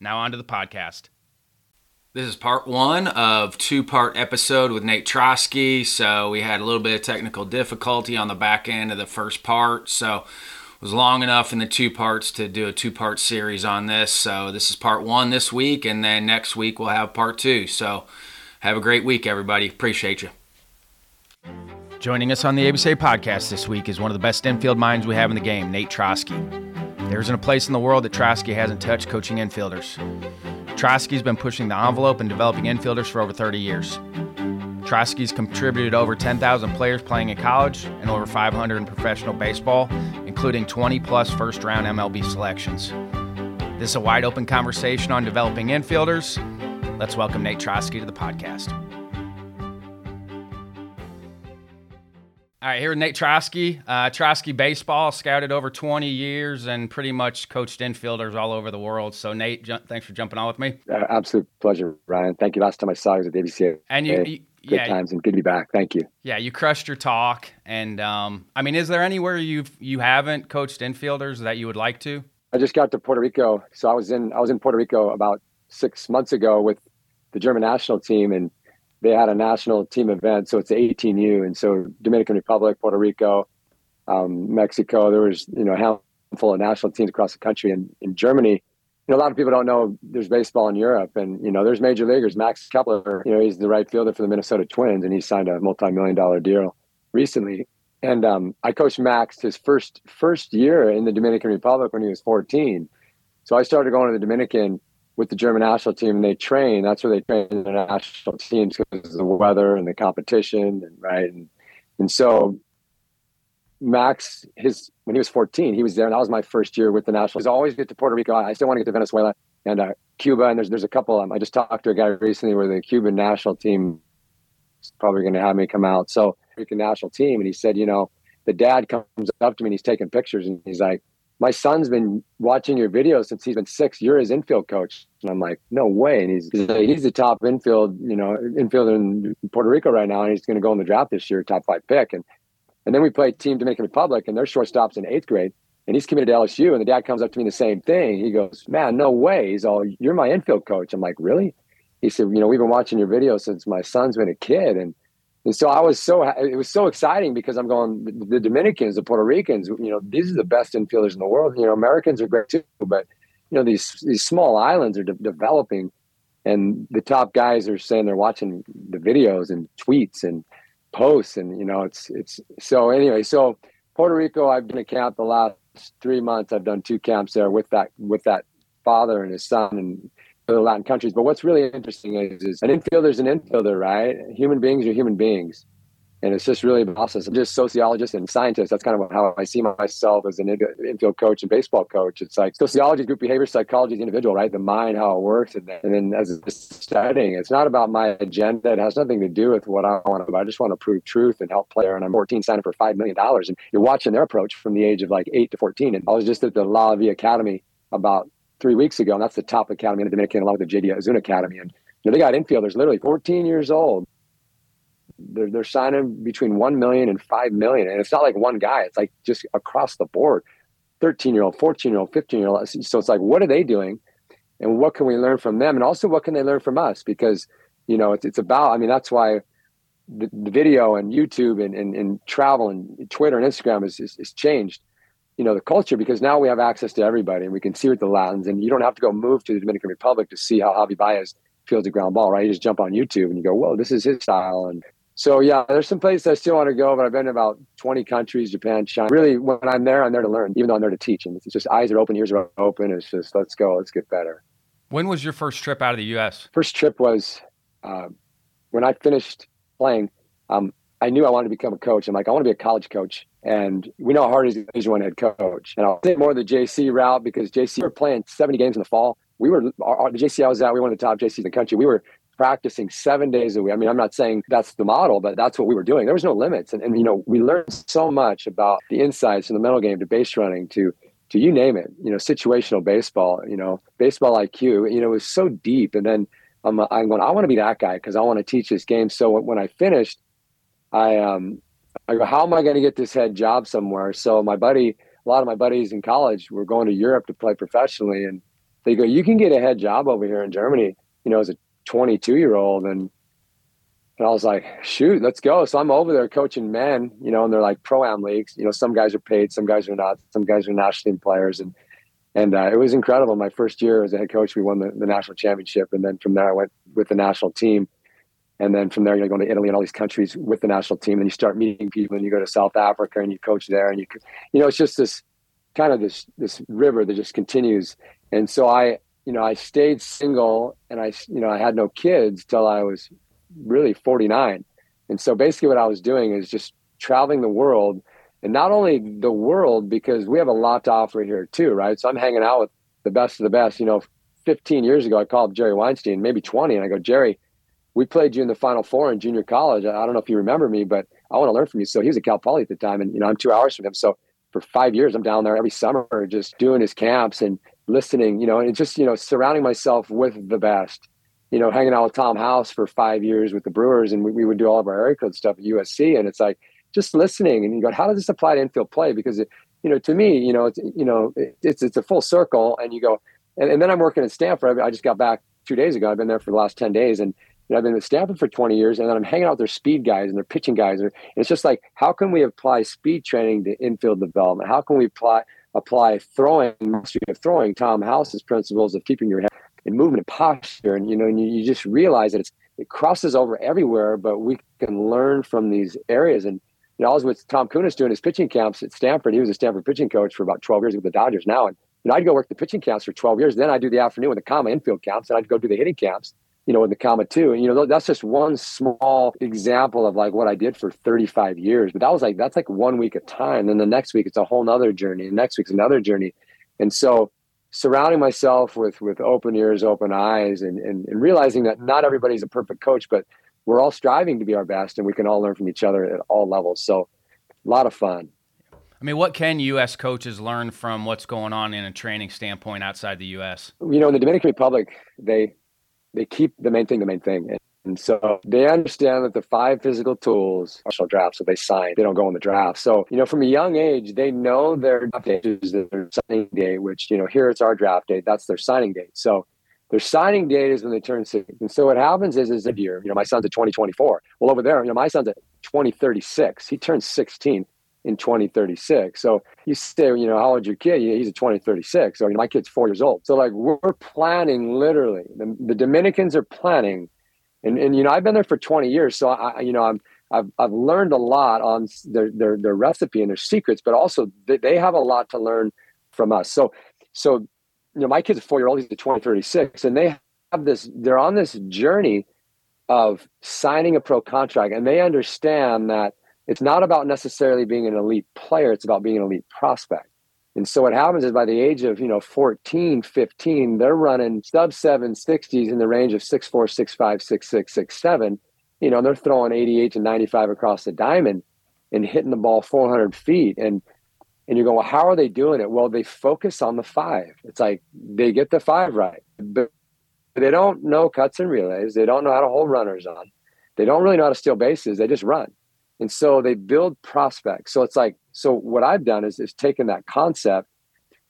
Now, on to the podcast. This is part one of two-part episode with Nate Trosky. So we had a little bit of technical difficulty on the back end of the first part. So it was long enough in the two parts to do a two-part series on this. So this is part one this week, and then next week we'll have part two. So have a great week, everybody. Appreciate you. Joining us on the ABCA podcast this week is one of the best infield minds we have in the game, Nate Trosky. There isn't a place in the world that Trosky hasn't touched coaching infielders. Trosky's been pushing the envelope and developing infielders for over 30 years. Trosky's contributed over 10,000 players playing in college and over 500 in professional baseball, including 20 plus first round MLB selections. This is a wide open conversation on developing infielders. Let's welcome Nate Trosky to the podcast. All right, here with Nate Trosky. Uh, Trosky Baseball, scouted over 20 years and pretty much coached infielders all over the world. So, Nate, ju- thanks for jumping on with me. Uh, absolute pleasure, Ryan. Thank you. Last time I saw you was at the ABCA. And you, you good yeah, times and good to be back. Thank you. Yeah, you crushed your talk. And um, I mean, is there anywhere you've you haven't coached infielders that you would like to? I just got to Puerto Rico, so I was in I was in Puerto Rico about six months ago with the German national team, and they had a national team event. So it's the 18U, and so Dominican Republic, Puerto Rico, um, Mexico. There was you know a handful of national teams across the country, and in Germany. You know, a lot of people don't know there's baseball in Europe, and you know there's major leaguers. Max Kepler, you know, he's the right fielder for the Minnesota Twins, and he signed a multi-million dollar deal recently. And um, I coached Max his first first year in the Dominican Republic when he was 14. So I started going to the Dominican with the German national team and they train. That's where they train the national teams because of the weather and the competition, and right. And and so Max, his when he was 14, he was there, and that was my first year with the national. He's always get to Puerto Rico. I still want to get to Venezuela and uh, Cuba, and there's there's a couple. Um, I just talked to a guy recently where the Cuban national team is probably going to have me come out. So Rican national team, and he said, you know, the dad comes up to me and he's taking pictures, and he's like, my son's been watching your videos since he's been six. You're his infield coach. And I'm like, no way. And he's he's the top infield, you know, infielder in Puerto Rico right now. And he's going to go in the draft this year, top five pick. And and then we play Team Dominican Republic, and their shortstop's in eighth grade. And he's committed to LSU. And the dad comes up to me the same thing. He goes, man, no way. He's all, you're my infield coach. I'm like, really? He said, you know, we've been watching your videos since my son's been a kid. And and so I was so it was so exciting because I'm going the Dominicans, the Puerto Ricans, you know, these are the best infielders in the world. You know, Americans are great too, but you know these these small islands are de- developing, and the top guys are saying they're watching the videos and tweets and posts, and you know it's it's so anyway. So Puerto Rico, I've been a camp the last three months. I've done two camps there with that with that father and his son, and the Latin countries. But what's really interesting is, is an infielder's an infielder, right? Human beings are human beings. And it's just really a process. I'm just sociologist and scientist. That's kind of how I see myself as an infield coach and baseball coach. It's like sociology, group behavior, psychology, the individual, right? The mind, how it works. And then, and then as studying, it's not about my agenda. It has nothing to do with what I want to do. I just want to prove truth and help player. And I'm 14 signing for $5 million. And you're watching their approach from the age of like 8 to 14. And I was just at the La Vie Academy about three weeks ago, and that's the top academy in the Dominican, along with the JD Azuna Academy. And You know, they got infielders literally 14 years old. They're, they're signing between 1 million and 5 million. And it's not like one guy, it's like just across the board 13 year old, 14 year old, 15 year old. So it's like, what are they doing? And what can we learn from them? And also, what can they learn from us? Because, you know, it's, it's about, I mean, that's why the, the video and YouTube and, and, and, travel and Twitter and Instagram is, is, is changed you know the culture because now we have access to everybody and we can see with the Latins and you don't have to go move to the Dominican Republic to see how Javi Baez fields a ground ball, right? You just jump on YouTube and you go, whoa, this is his style. And so yeah, there's some places I still want to go, but I've been in about 20 countries, Japan, China. Really, when I'm there, I'm there to learn, even though I'm there to teach. And it's just eyes are open, ears are open. It's just let's go, let's get better. When was your first trip out of the U.S.? First trip was uh, when I finished playing. Um, I knew I wanted to become a coach. I'm like, I want to be a college coach. And we know how hard it is to be One head coach. And I'll say more of the JC route because JC we were playing 70 games in the fall. We were our, the JC I was at. We were one of the top JCs in the country. We were practicing seven days a week. I mean, I'm not saying that's the model, but that's what we were doing. There was no limits, and, and you know, we learned so much about the insights in the mental game to base running to to you name it. You know, situational baseball. You know, baseball IQ. You know, it was so deep. And then I'm, I'm going. I want to be that guy because I want to teach this game. So when I finished, I um I go, how am I going to get this head job somewhere? So my buddy, a lot of my buddies in college were going to Europe to play professionally, and they go, you can get a head job over here in Germany, you know, as a 22 year old, and and I was like, shoot, let's go. So I'm over there coaching men, you know, and they're like pro am leagues. You know, some guys are paid, some guys are not. Some guys are national team players, and and uh, it was incredible. My first year as a head coach, we won the, the national championship, and then from there I went with the national team and then from there you're going to Italy and all these countries with the national team. And you start meeting people, and you go to South Africa and you coach there, and you you know it's just this kind of this this river that just continues. And so I you know I stayed single, and I you know I had no kids till I was really 49. And so basically what I was doing is just traveling the world, and not only the world because we have a lot to offer here too, right? So I'm hanging out with the best of the best. You know, 15 years ago I called Jerry Weinstein, maybe 20, and I go Jerry we played you in the Final Four in junior college. I don't know if you remember me, but I want to learn from you. So he was at Cal Poly at the time, and you know I'm two hours from him. So for five years, I'm down there every summer, just doing his camps and listening. You know, and just you know surrounding myself with the best. You know, hanging out with Tom House for five years with the Brewers, and we, we would do all of our area code stuff at USC. And it's like just listening, and you go, how does this apply to infield play? Because it, you know, to me, you know, it's you know, it's it's a full circle, and you go, and, and then I'm working at Stanford. I just got back two days ago. I've been there for the last ten days, and I've been at Stanford for 20 years and then I'm hanging out with their speed guys and their pitching guys. And it's just like, how can we apply speed training to infield development? How can we apply apply throwing of throwing Tom House's principles of keeping your head in movement and posture? And you know, and you, you just realize that it's it crosses over everywhere, but we can learn from these areas. And you know, I was with Tom Kunis doing his pitching camps at Stanford. He was a Stanford pitching coach for about 12 years with the Dodgers now. And you know, I'd go work the pitching camps for 12 years. Then I'd do the afternoon with the comma infield camps, and I'd go do the hitting camps you know, in the comma too. And, you know, that's just one small example of like what I did for 35 years. But that was like, that's like one week of time. Then the next week, it's a whole nother journey. And next week's another journey. And so surrounding myself with, with open ears, open eyes, and, and, and realizing that not everybody's a perfect coach, but we're all striving to be our best and we can all learn from each other at all levels. So a lot of fun. I mean, what can U.S. coaches learn from what's going on in a training standpoint outside the U.S.? You know, in the Dominican Republic, they they keep the main thing the main thing. And, and so they understand that the five physical tools are draft, so they sign. They don't go in the draft. So, you know, from a young age, they know their draft date is their signing date, which, you know, here it's our draft date. That's their signing date. So their signing date is when they turn six. And so what happens is, is a year, you know, my son's at 2024. Well, over there, you know, my son's at 2036. He turns 16 in 2036. So you say, you know, how old your kid? He's a 2036. So you know, my kid's four years old. So like we're planning literally. The, the, Dominicans are planning, and and you know I've been there for 20 years, so I you know I'm I've I've learned a lot on their their their recipe and their secrets, but also they, they have a lot to learn from us. So so you know my kid's a four year old. He's a 2036, and they have this. They're on this journey of signing a pro contract, and they understand that it's not about necessarily being an elite player it's about being an elite prospect and so what happens is by the age of you know 14 15 they're running sub 760s in the range of 6'4 6'5 6'6 6'7 you know they're throwing 88 to 95 across the diamond and hitting the ball 400 feet and and you go well how are they doing it well they focus on the five it's like they get the five right but They don't know cuts and relays. They don't know how to hold runners on. They don't really know how to steal bases. They just run. And so they build prospects. So it's like, so what I've done is, is taken that concept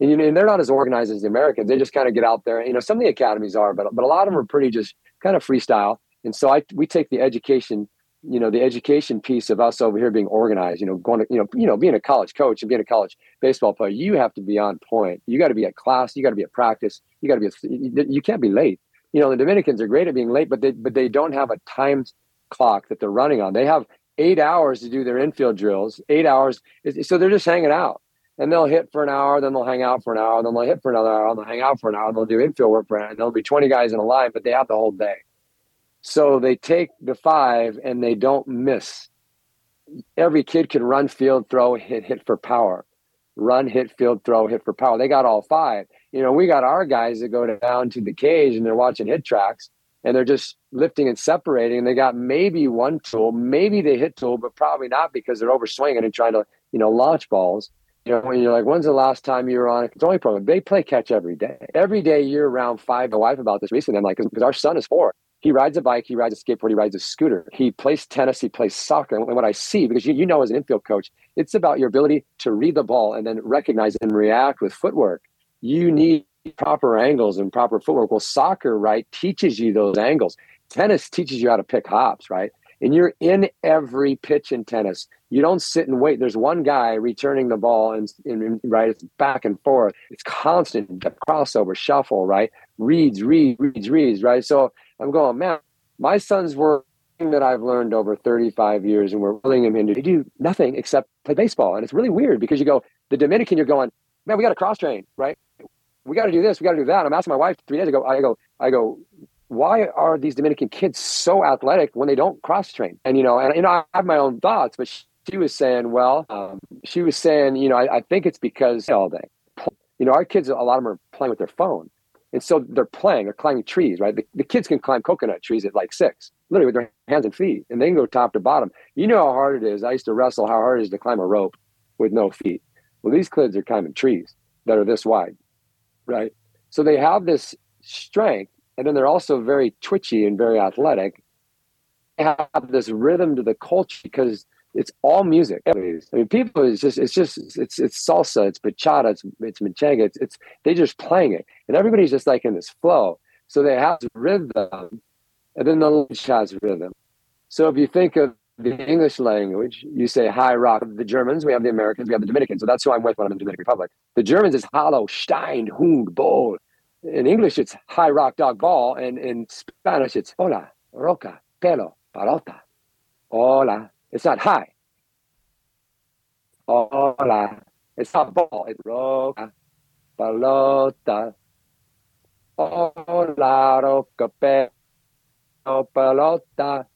and, you know, and they're not as organized as the Americans. They just kind of get out there. You know, some of the academies are, but, but a lot of them are pretty just kind of freestyle. And so I, we take the education you know the education piece of us over here being organized you know going to you know you know being a college coach and being a college baseball player you have to be on point you got to be at class you got to be at practice you got to be you can't be late you know the dominicans are great at being late but they but they don't have a time clock that they're running on they have eight hours to do their infield drills eight hours so they're just hanging out and they'll hit for an hour then they'll hang out for an hour then they'll hit for another hour they'll hang out for an hour and they'll do infield work for an hour and there'll be 20 guys in a line but they have the whole day so they take the five and they don't miss. Every kid can run, field, throw, hit, hit for power. Run, hit, field, throw, hit for power. They got all five. You know, we got our guys that go down to the cage and they're watching HitTrax and they're just lifting and separating. And they got maybe one tool, maybe they hit tool, but probably not because they're over swinging and trying to, you know, launch balls. You know, when you're like, when's the last time you were on a only program? They play catch every day. Every day year round five. My wife about this recently. I'm like, because our son is four. He rides a bike, he rides a skateboard, he rides a scooter. He plays tennis, he plays soccer. And what I see, because you, you know as an infield coach, it's about your ability to read the ball and then recognize and react with footwork. You need proper angles and proper footwork. Well, soccer, right, teaches you those angles. Tennis teaches you how to pick hops, right? And you're in every pitch in tennis. You don't sit and wait. There's one guy returning the ball and, and right, it's back and forth. It's constant crossover, shuffle, right? Reads, reads, reads, reads, right? So I'm going, man, my son's work that I've learned over 35 years, and we're pulling him into to do nothing except play baseball. And it's really weird because you go, the Dominican, you're going, man, we got to cross train, right? We got to do this, we got to do that. I'm asking my wife three days ago, I go, I go, why are these Dominican kids so athletic when they don't cross train? And, you know, and, you know, I have my own thoughts, but she, she was saying, well, um, she was saying, you know, I, I think it's because all day, you know, our kids, a lot of them are playing with their phone. And so they're playing, they're climbing trees, right? The, the, kids can climb coconut trees at like six, literally with their hands and feet, and they can go top to bottom. You know how hard it is. I used to wrestle how hard it is to climb a rope with no feet. Well, these kids are climbing trees that are this wide, right? So they have this strength, and then they're also very twitchy and very athletic. They have this rhythm to the culture because it's all music. I mean, people is just it's just it's it's salsa, it's bachata, it's it's merengue, it's, it's they just playing it, and everybody's just like in this flow. So they have rhythm, and then the language has rhythm. So if you think of the English language, you say high rock. The Germans, we have the Americans, we have the Dominicans. So that's who I'm with when I'm in the Dominican Republic. The Germans is hollow, stein, hund, ball. In English, it's high rock, dog, ball. And in Spanish, it's hola, roca, pelo, palota. Hola, it's not high. Hola. It's not ball. It's roca, pelota. Hola, roca, pelo, pelota.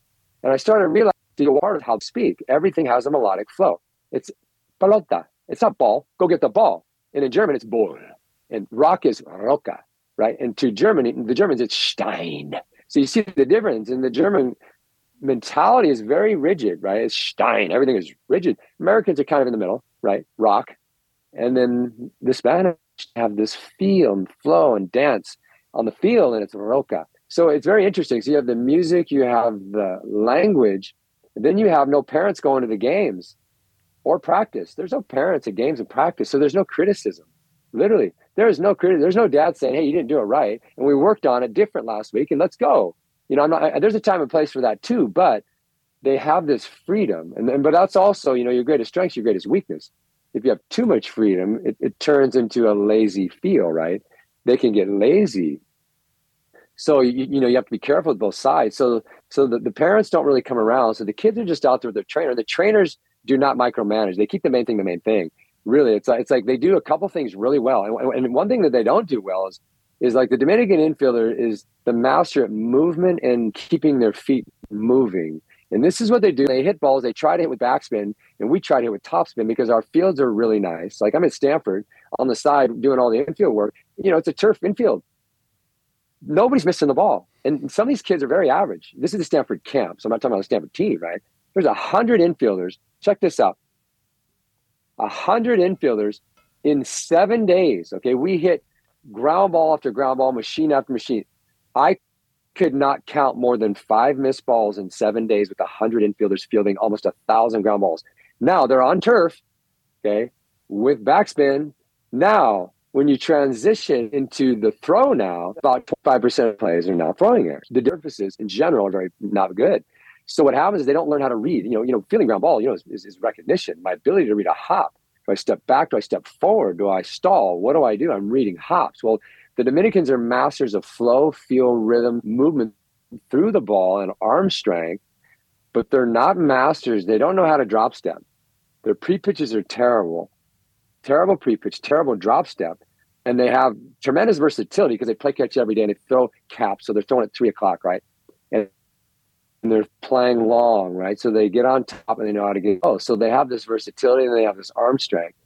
And I started realizing the part of how to speak. Everything has a melodic flow. It's pelota. It's not ball. Go get the ball. And in German, it's ball. And rock is roca, right? And to Germany, the Germans, it's Stein. So you see the difference And the German mentality is very rigid, right? It's Stein. Everything is rigid. Americans are kind of in the middle, right? Rock. And then the Spanish have this feel and flow and dance on the field, and it's Roca. So it's very interesting. So you have the music, you have the language, and then you have no parents going to the games or practice. There's no parents at games and practice. So there's no criticism. Literally, there is no criticism. There's no dad saying, hey, you didn't do it right. And we worked on it different last week, and let's go you know, I'm not, there's a time and place for that too, but they have this freedom. And then, but that's also, you know, your greatest strength, your greatest weakness. If you have too much freedom, it, it turns into a lazy feel, right? They can get lazy. So, you, you know, you have to be careful with both sides. So, so the, the parents don't really come around. So the kids are just out there with their trainer. The trainers do not micromanage. They keep the main thing the main thing. Really, it's like, it's like they do a couple things really well. And, and one thing that they don't do well is is like the Dominican infielder is the master at movement and keeping their feet moving. And this is what they do. They hit balls, they try to hit with backspin, and we try to hit with topspin because our fields are really nice. Like I'm at Stanford on the side doing all the infield work. You know, it's a turf infield. Nobody's missing the ball. And some of these kids are very average. This is the Stanford camp. So I'm not talking about the Stanford team, right? There's a hundred infielders. Check this out. A hundred infielders in seven days. Okay. We hit ground ball after ground ball, machine after machine. I could not count more than five missed balls in seven days with a 100 infielders fielding almost a thousand ground balls. Now they're on turf, okay, with backspin. Now, when you transition into the throw now, about 25% of players are now throwing errors. The surfaces in general are very not good. So what happens is they don't learn how to read. You know, you know, feeling ground ball, you know, is, is, is recognition. My ability to read a hop. Do I step back? Do I step forward? Do I stall? What do I do? I'm reading hops. Well, the Dominicans are masters of flow, feel, rhythm, movement through the ball and arm strength, but they're not masters. They don't know how to drop step. Their pre pitches are terrible, terrible pre pitch, terrible drop step. And they have tremendous versatility because they play catch every day and they throw caps. So they're throwing at three o'clock, right? And, they're playing long, right? So they get on top and they know how to get. Oh, so they have this versatility and they have this arm strength.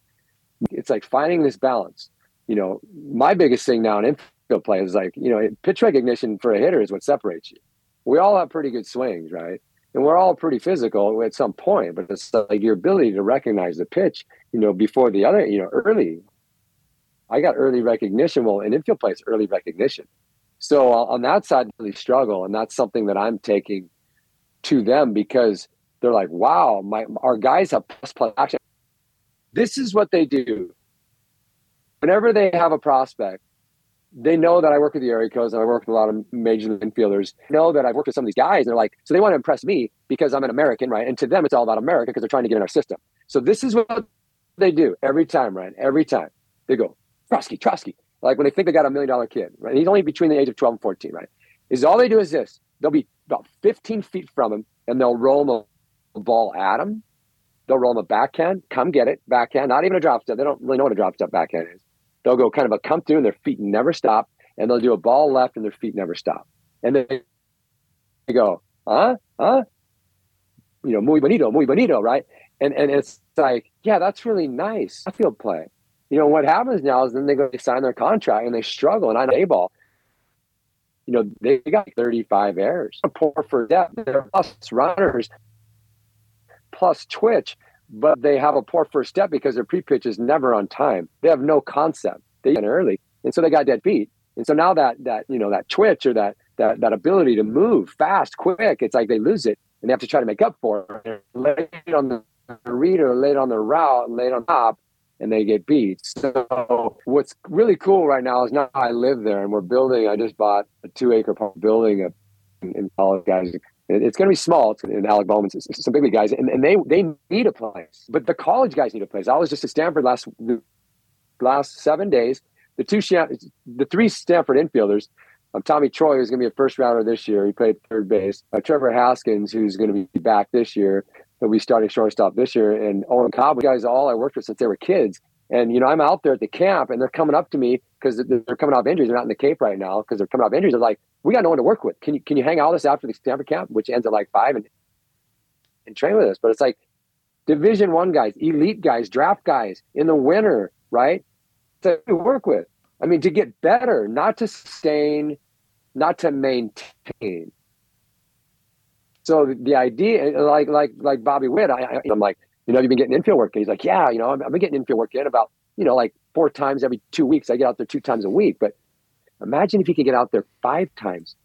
It's like finding this balance you know, my biggest thing now in infield play is like, you know, pitch recognition for a hitter is what separates you. We all have pretty good swings, right? And we're all pretty physical at some point, but it's like your ability to recognize the pitch, you know, before the other, you know, early. I got early recognition. Well, in infield play, it's early recognition. So uh, on that side, really struggle, and that's something that I'm taking to them because they're like, "Wow, my our guys have plus plus action. This is what they do whenever they have a prospect, they know that I work with the area codes and I work with a lot of major infielders. Know that I've worked with some of these guys, and they're like, so they want to impress me because I'm an American, right? And to them, it's all about America because they're trying to get in our system. So this is what they do every time, right? Every time they go, Trosky, Trosky. Like when they think they got a million dollar kid, right? He's only between the age of 12 and 14, right? Is all they do is this. They'll be about 15 feet from him and they'll roll a ball at him. They'll roll him a backhand, come get it, backhand, not even a drop step. They don't really know what a drop step backhand is they'll go kind of a come through and their feet never stop, and they'll do a ball left and their feet never stop. And then they go, huh? Huh? You know, muy bonito, muy bonito, right? And and it's like, yeah, that's really nice. I feel play. You know, what happens now is then they go they sign their contract and they struggle. And I know A-ball, you know, they got 35 errors. Poor for depth. They're plus runners, plus twitch but they have a poor first step because their pre-pitch is never on time. They have no concept. They get early, and so they got dead beat. And so now that that you know that twitch or that that that ability to move fast, quick, it's like they lose it, and they have to try to make up for it. It on the reader, it on the route, it on top, and they get beat. So what's really cool right now is now I live there, and we're building. I just bought a two-acre park building a, in, college guys it's going to be small. It's in Alec Bowman, some big guys, and, and they they need a place. But the college guys need a place. I was just at Stanford last last seven days. The two the three Stanford infielders. Um, Tommy Troy, who's going to be a first rounder this year. He played third base. Uh, Trevor Haskins, who's going to be back this year. He'll be starting shortstop this year. And Owen Cobb, guys, all I worked with since they were kids. And you know, I'm out there at the camp, and they're coming up to me because they're coming off injuries. They're not in the Cape right now because they're coming off injuries. They're like, "We got no one to work with. Can you can you hang out with us after the Stanford camp, which ends at like five, and and train with us?" But it's like Division One guys, elite guys, draft guys in the winter, right? To work with. I mean, to get better, not to sustain, not to maintain. So the idea, like like like Bobby Witt, I, I'm like, you know, you've been getting infield work. And he's like, yeah, you know, I've been getting infield work in about, you know, like four times every two weeks. I get out there two times a week. But imagine if you could get out there five times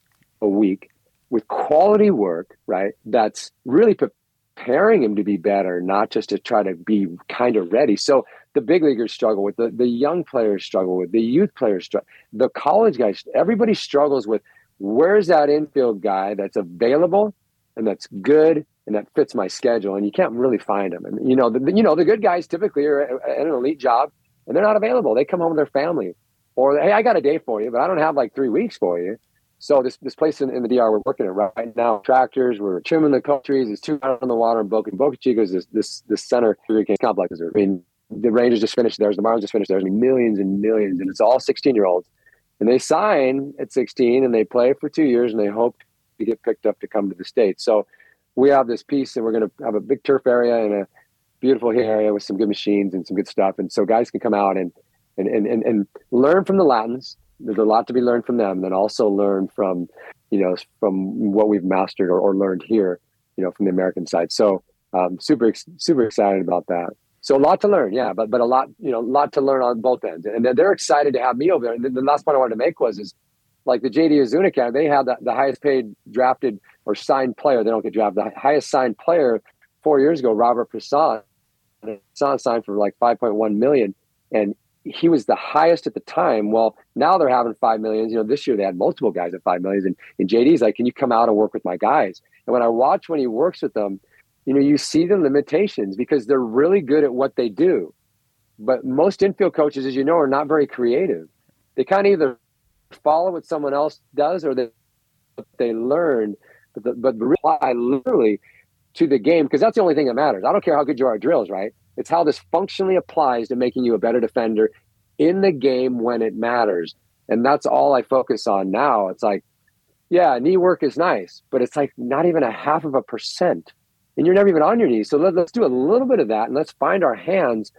a week with quality work, right? That's really preparing him to be better, not just to try to be kind of ready. So the big leaguers struggle with the, the young players struggle with the youth players struggle, the college guys, everybody struggles with where's that infield guy that's available and that's good and that fits my schedule. And you can't really find them. And you know, the, you know, the good guys typically are at an elite job and they're not available. They come home with their family, or hey, I got a day for you, but I don't have like three weeks for you. So this this place in, in the DR we're working at right now, tractors, we're trimming the trees. It's two out on the water in Boca. Boca Chica is this this this center hurricane complex. I mean, the Rangers just finished theirs, the Marlins just finished theirs. I mean, millions and millions, and it's all 16 year olds, and they sign at 16 and they play for two years and they hope to get picked up to come to the states. So we have this piece and we're going to have a big turf area and a beautiful area with some good machines and some good stuff. And so guys can come out and, and, and, and, and learn from the Latins. There's a lot to be learned from them. And then also learn from, you know, from what we've mastered or, or learned here, you know, from the American side. So um, super, super excited about that. So a lot to learn, yeah, but but a lot, you know, a lot to learn on both ends, and they're excited to have me over there. And the last point I wanted to make was, is like the JD Azuna camp, they had the, the highest paid drafted or signed player. They don't get drafted. The highest signed player four years ago, Robert Puason. Puason signed for like 5.1 million, and he was the highest at the time. Well, now they're having five millions. You know, this year they had multiple guys at five millions, and, and JD's like, "Can you come out and work with my guys?" And when I watch when he works with them, you know, you see the limitations because they're really good at what they do. But most infield coaches, as you know, are not very creative. They kind of either follow what someone else does or they they learn, but the, but reply literally to the game because that's the only thing that matters. I don't care how good you are at drills, right? It's how this functionally applies to making you a better defender in the game when it matters. And that's all I focus on now. It's like, yeah, knee work is nice, but it's like not even a half of a percent. And you're never even on your knees. So let, us do a little bit of that and let's find our hands,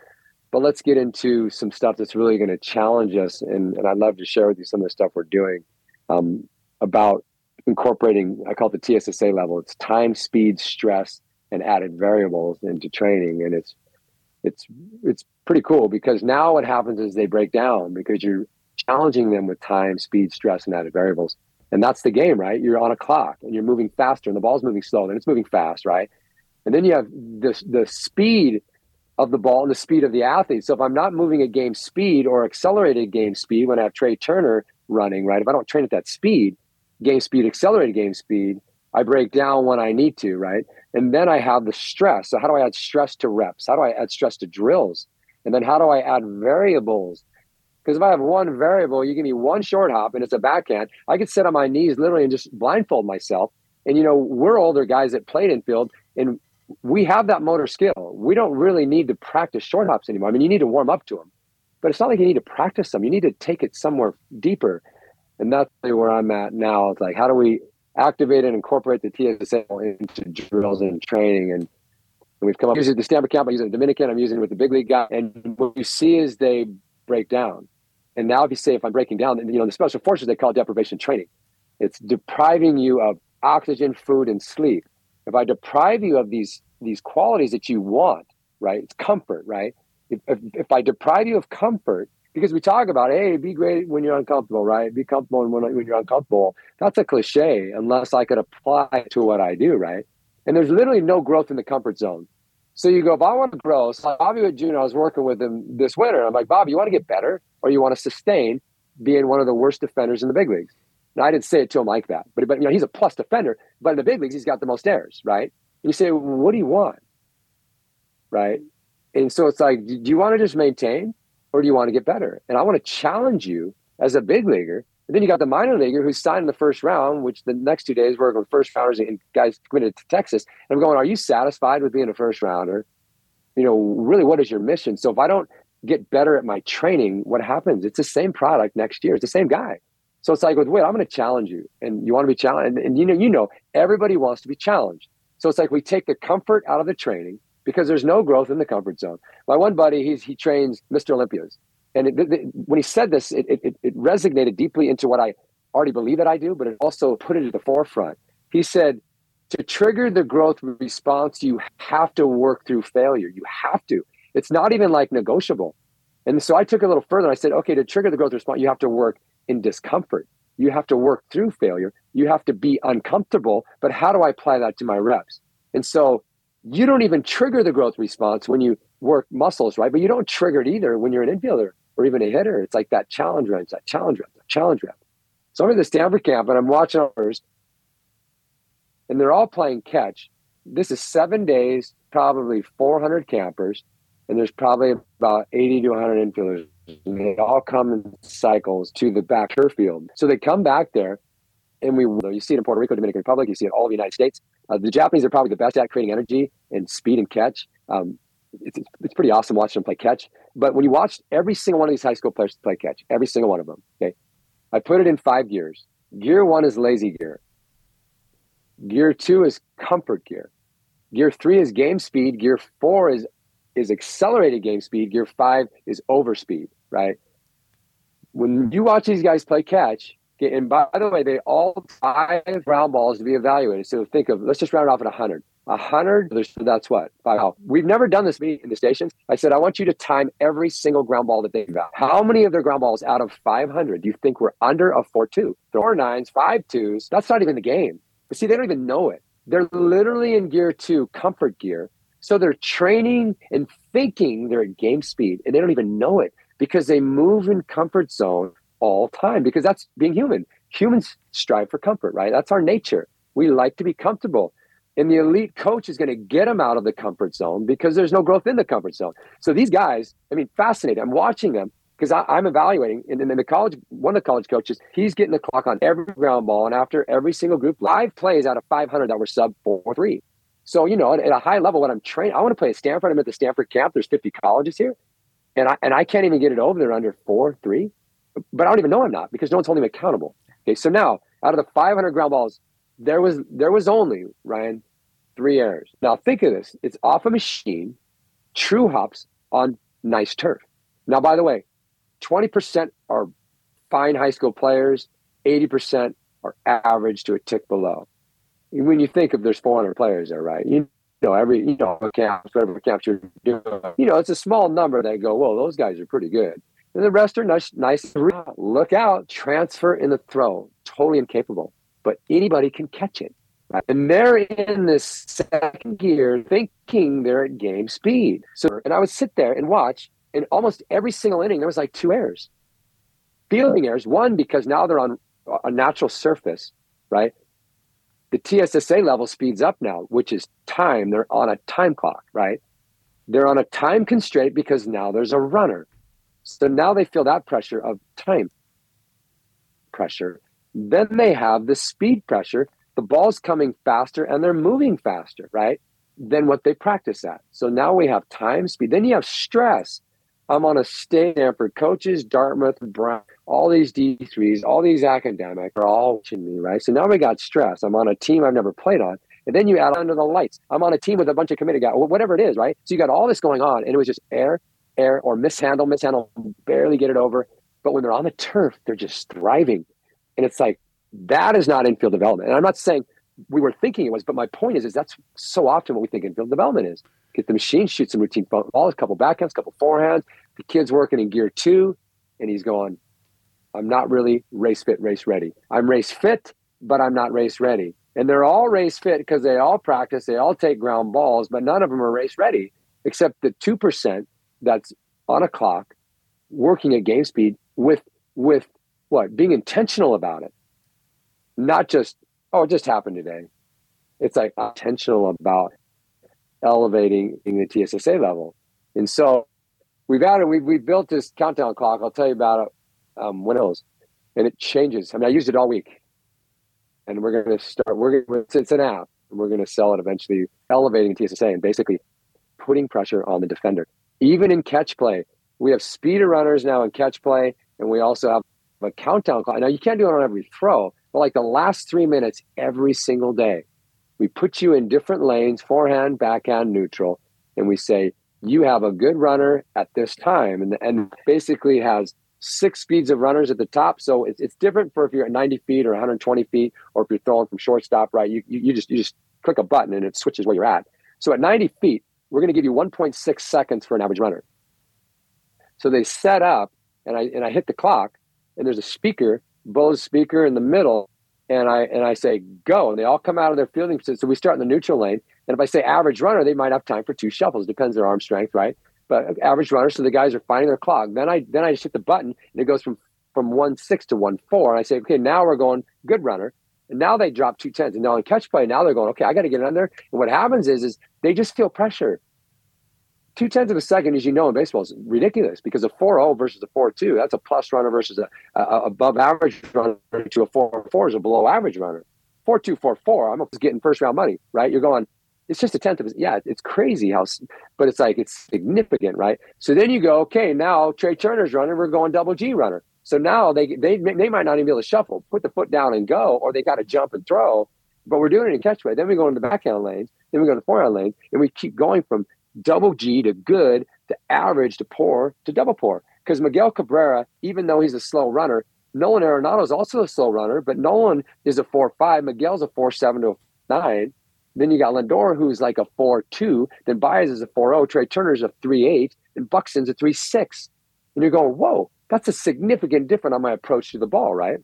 but let's get into some stuff that's really going to challenge us. And, and I'd love to share with you some of the stuff we're doing um, about incorporating, I call it the TSSA level. It's time, speed, stress, and added variables into training. And it's it's it's pretty cool because now what happens is they break down because you're challenging them with time, speed, stress, and added variables. And that's the game, right? You're on a clock and you're moving faster and the ball's moving slow and it's moving fast, right? And then you have the, the speed of the ball and the speed of the athlete. So if I'm not moving at game speed or accelerated game speed when I have Trea Turner running, right? If I don't train at that speed, game speed, accelerated game speed, I break down when I need to, right? And then I have the stress. So how do I add stress to reps? How do I add stress to drills? And then how do I add variables? Because if I have one variable, you give me one short hop and it's a backhand, I could sit on my knees literally and just blindfold myself. And you know, we're older guys that played infield and we have that motor skill. We don't really need to practice short hops anymore. I mean, you need to warm up to them, but it's not like you need to practice them. You need to take it somewhere deeper. And that's where I'm at now. It's like, how do we activate and incorporate the TSA into drills and training. And, we've come up using the Stanford camp. I'm using the Dominican. I'm using it with the big league guy. And what you see is they break down. And now, if you say if I'm breaking down, you know the special forces they call deprivation training. It's depriving you of oxygen, food, and sleep. If I deprive you of these these qualities that you want, right? It's comfort, right? If, if, if I deprive you of comfort, because we talk about hey be great when you're uncomfortable right? Be comfortable when, when you're uncomfortable. That's a cliche unless i could apply to what i do right? And there's literally no growth in the comfort zone. So you go if i want to grow so Bobby Witt Jr. i was working with him this winter i'm like bobby you want to get better or you want to sustain being one of the worst defenders in the big leagues now i didn't say it to him like that but, but you know he's a plus defender but in the big leagues he's got the most errors right and you say well, what do you want right and so it's like do you want to just maintain or do you want to get better? And I want to challenge you as a big leaguer. And then you got the minor leaguer who signed in the first round, which the next two days we're going first rounders and guys committed to Texas. And I'm going, are you satisfied with being a first rounder? You know, really, what is your mission? So if I don't get better at my training, what happens? It's the same product next year. It's the same guy. So it's like with wait, I'm going to challenge you, and you want to be challenged, and, and you know, you know, everybody wants to be challenged. So it's like we take the comfort out of the training because there's no growth in the comfort zone. My one buddy, he's, he trains Mr. Olympias. And it, it, when he said this, it, it, it resonated deeply into what I already believe that I do, but it also put it at the forefront. He said, to trigger the growth response, you have to work through failure. You have to. It's not even like negotiable. And so I took a little further. I said, okay, to trigger the growth response, you have to work in discomfort. You have to work through failure. You have to be uncomfortable. But how do I apply that to my reps? And so you don't even trigger the growth response when you work muscles, right? But you don't trigger it either when you're an infielder or even a hitter. It's like that challenge rep, that challenge rep, that challenge rep. So I'm at the Stanford camp and I'm watching others, and they're all playing catch. This is seven days, probably 400 campers, and there's probably about 80 to 100 infielders. And they all come in cycles to the back turf field. So they come back there, and we you see it in Puerto Rico, Dominican Republic, you see it all the United States. Uh, the Japanese are probably the best at creating energy and speed and catch. Um, it's, it's pretty awesome watching them play catch. But when you watch every single one of these high school players play catch, every single one of them, okay, I put it in five gears. Gear one is lazy gear. Gear two is comfort gear. Gear three is game speed. Gear four is is accelerated game speed. Gear five is overspeed. Right. When you watch these guys play catch, and by the way, they all five ground balls to be evaluated. So think of let's just round off at 100. 100, that's what? Five. We've never done this meeting in the stations. I said, I want you to time every single ground ball that they've got. How many of their ground balls out of 500 do you think were under a 4 2? Four nines, five twos. That's not even the game. But see, they don't even know it. They're literally in gear two, comfort gear. So they're training and thinking they're at game speed and they don't even know it because they move in comfort zone all time because that's being human. Humans strive for comfort, right? That's our nature. We like to be comfortable. And the elite coach is going to get them out of the comfort zone because there's no growth in the comfort zone. So these guys, I mean, fascinating. I'm watching them because I'm evaluating. And then the college, one of the college coaches, he's getting the clock on every ground ball. And after every single group, live plays out of 500 that were sub 4 3. So, you know, at, at a high level, when I'm training, I want to play at Stanford. I'm at the Stanford camp. There's 50 colleges here. And I, and I can't even get it over there under 4 3. But I don't even know I'm not because no one's holding me accountable. Okay. So now, out of the 500 ground balls, there was there was only Ryan three errors. Now think of this: it's off a machine, true hops on nice turf. Now, by the way, twenty percent are fine high school players, eighty percent are average to a tick below. When you think of there's 400 players there, right? You know, every you know camps, whatever camps you're doing, you know, it's a small number that go, well, those guys are pretty good. And the rest are nice, nice. Look out, transfer in the throw, totally incapable, but anybody can catch it. Right? And they're in this second gear thinking they're at game speed. So, and I would sit there and watch, and almost every single inning, there was like two errors. Fielding errors. One, because now they're on a natural surface, right? The TSSA level speeds up now, which is time. They're on a time clock, right? They're on a time constraint because now there's a runner. So now they feel that pressure of time pressure. Then they have the speed pressure the ball's coming faster and they're moving faster, right? Than what they practice at. So now we have time, speed. Then you have stress. I'm on a state Stanford coaches, Dartmouth, Brown, all these D3s, all these academic are all watching me, right? So now we got stress. I'm on a team I've never played on. And then you add under the lights. I'm on a team with a bunch of committed guys, whatever it is, right? So you got all this going on, and it was just air, air, or mishandle, mishandle, barely get it over. But when they're on the turf, they're just thriving. And it's like, that is not infield development. And I'm not saying we were thinking it was, but my point is, is that's so often what we think infield development is. Get the machine, shoot some routine balls, a couple backhands, a couple forehands. The kid's working in gear two, and he's going, I'm not really race fit, race ready. I'm race fit, but I'm not race ready. And they're all race fit because they all practice, they all take ground balls, but none of them are race ready, except the 2% that's on a clock working at game speed with with what being intentional about it not just oh it just happened today it's like intentional about elevating the tssa level. And so we've added we've, we've built this countdown clock. I'll tell you about it um, when it was and it changes. I mean i used it all week. And we're going to start we're going to it's an app and we're going to sell it eventually elevating tssa and basically putting pressure on the defender. Even in catch play we have speeder runners now in catch play and we also have a countdown clock. Now you can't do it on every throw but like the last three minutes every single day, we put you in different lanes forehand, backhand, neutral, and we say, you have a good runner at this time. And, and basically has six speeds of runners at the top. So it's, it's different for if you're at 90 feet or 120 feet, or if you're throwing from shortstop, right? You, you, you just you just click a button and it switches where you're at. So at 90 feet, we're going to give you 1.6 seconds for an average runner. So they set up, and I and I hit the clock, and there's a speaker Bose speaker in the middle, and I and I say go, and they all come out of their fielding position. So we start in the neutral lane, and if I say average runner, they might have time for two shuffles. Depends their arm strength, right? But average runner, so the guys are finding their clock. Then I then I just hit the button, and it goes from from one six to one four, and I say, okay, now we're going good runner. And now they drop two tens, and now on catch play, now they're going, okay, I got to get under. And what happens is, is they just feel pressure two tenths of a second, as you know in baseball, is ridiculous because a 4-0 versus a 4-2, that's a plus runner versus a, a, above average runner to a 4-4 is a below average runner. 4-2, 4-4, I'm almost getting first round money, right? You're going, it's just a tenth of a, yeah, it's crazy how, but it's like, it's significant, right? So then you go, okay, now Trea Turner's running, we're going double G runner. So now they, they, they might not even be able to shuffle, put the foot down and go, or they got to jump and throw, but we're doing it in catch play. Then we go into the backhand lanes, then we go to the forehand lane, and we keep going from double G to good to average to poor to double poor. Because Miguel Cabrera, even though he's a slow runner, Nolan Arenado is also a slow runner, but Nolan is a 4 5. Miguel's a 4 7 to 9. Then you got Lindor, who's like a 4 2. Then Baez is a 4 0. Trea Turner's a 3 8. And Buxton's a 3 6. And you're going, whoa, that's a significant difference on my approach to the ball, right?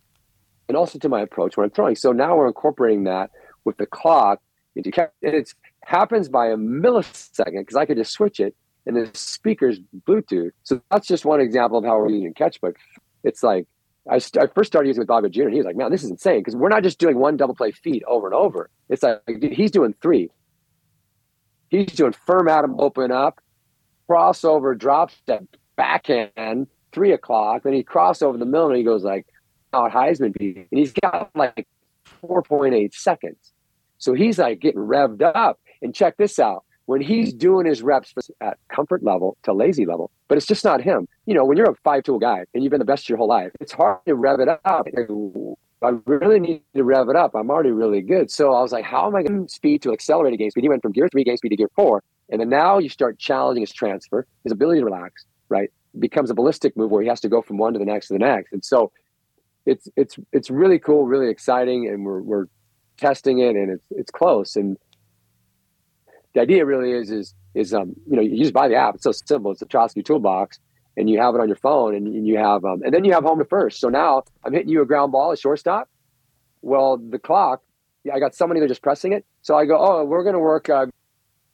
And also to my approach when I'm throwing. So now we're incorporating that with the clock. And it happens by a millisecond because I could just switch it and the speaker's Bluetooth. So that's just one example of how we're using Catchbook. It's like I, st- I, first started using with Bobby Jr. and he was like, man, this is insane because we're not just doing one double play feed over and over. It's like he's doing three. He's doing firm atom open up, crossover, drop step, backhand, three o'clock. Then he cross over the middle and he goes like, out Heisman beat. And he's got like 4.8 seconds. So he's like getting revved up. And check this out when he's doing his reps at comfort level to lazy level, but it's just not him. You know, when you're a five tool guy and you've been the best your whole life, it's hard to rev it up. I really need to rev it up. I'm already really good. So I was like, how am I going to speed to accelerate a game speed? He went from gear three game speed to gear four. And then now you start challenging his transfer, his ability to relax, right? becomes a ballistic move where he has to go from one to the next to the next. And so it's it's it's really cool, really exciting, and we're we're testing it and it's it's close. And the idea really is is is um you know you just buy the app. It's so simple. It's a Trosky toolbox, and you have it on your phone, and, you have um and then you have home to first. So now I'm hitting you a ground ball, a shortstop. Well, the clock, yeah, I got somebody there just pressing it. So I go, oh, we're gonna work a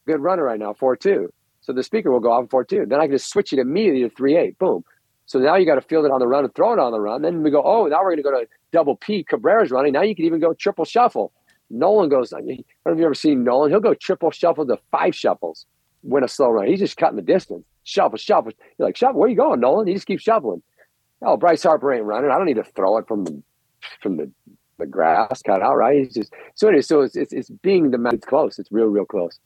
good runner right now, four two. So the speaker will go off four two. Then I can just switch it immediately to three eight. Boom. So now you got to field it on the run and throw it on the run. Then we go, oh, now we're going to go to double P. Cabrera's running. Now you can even go triple shuffle. Nolan goes, I, I don't know if you've ever seen Nolan. He'll go triple shuffle to five shuffles, win a slow run. He's just cutting the distance. Shuffle, shuffle. You're like, shuffle, where you going, Nolan? He just keeps shuffling. Oh, Bryce Harper ain't running. I don't need to throw it from the from the, the grass cut out, right? He's just so anyway, so it's, it's, it's being the it's close. It's real, real close.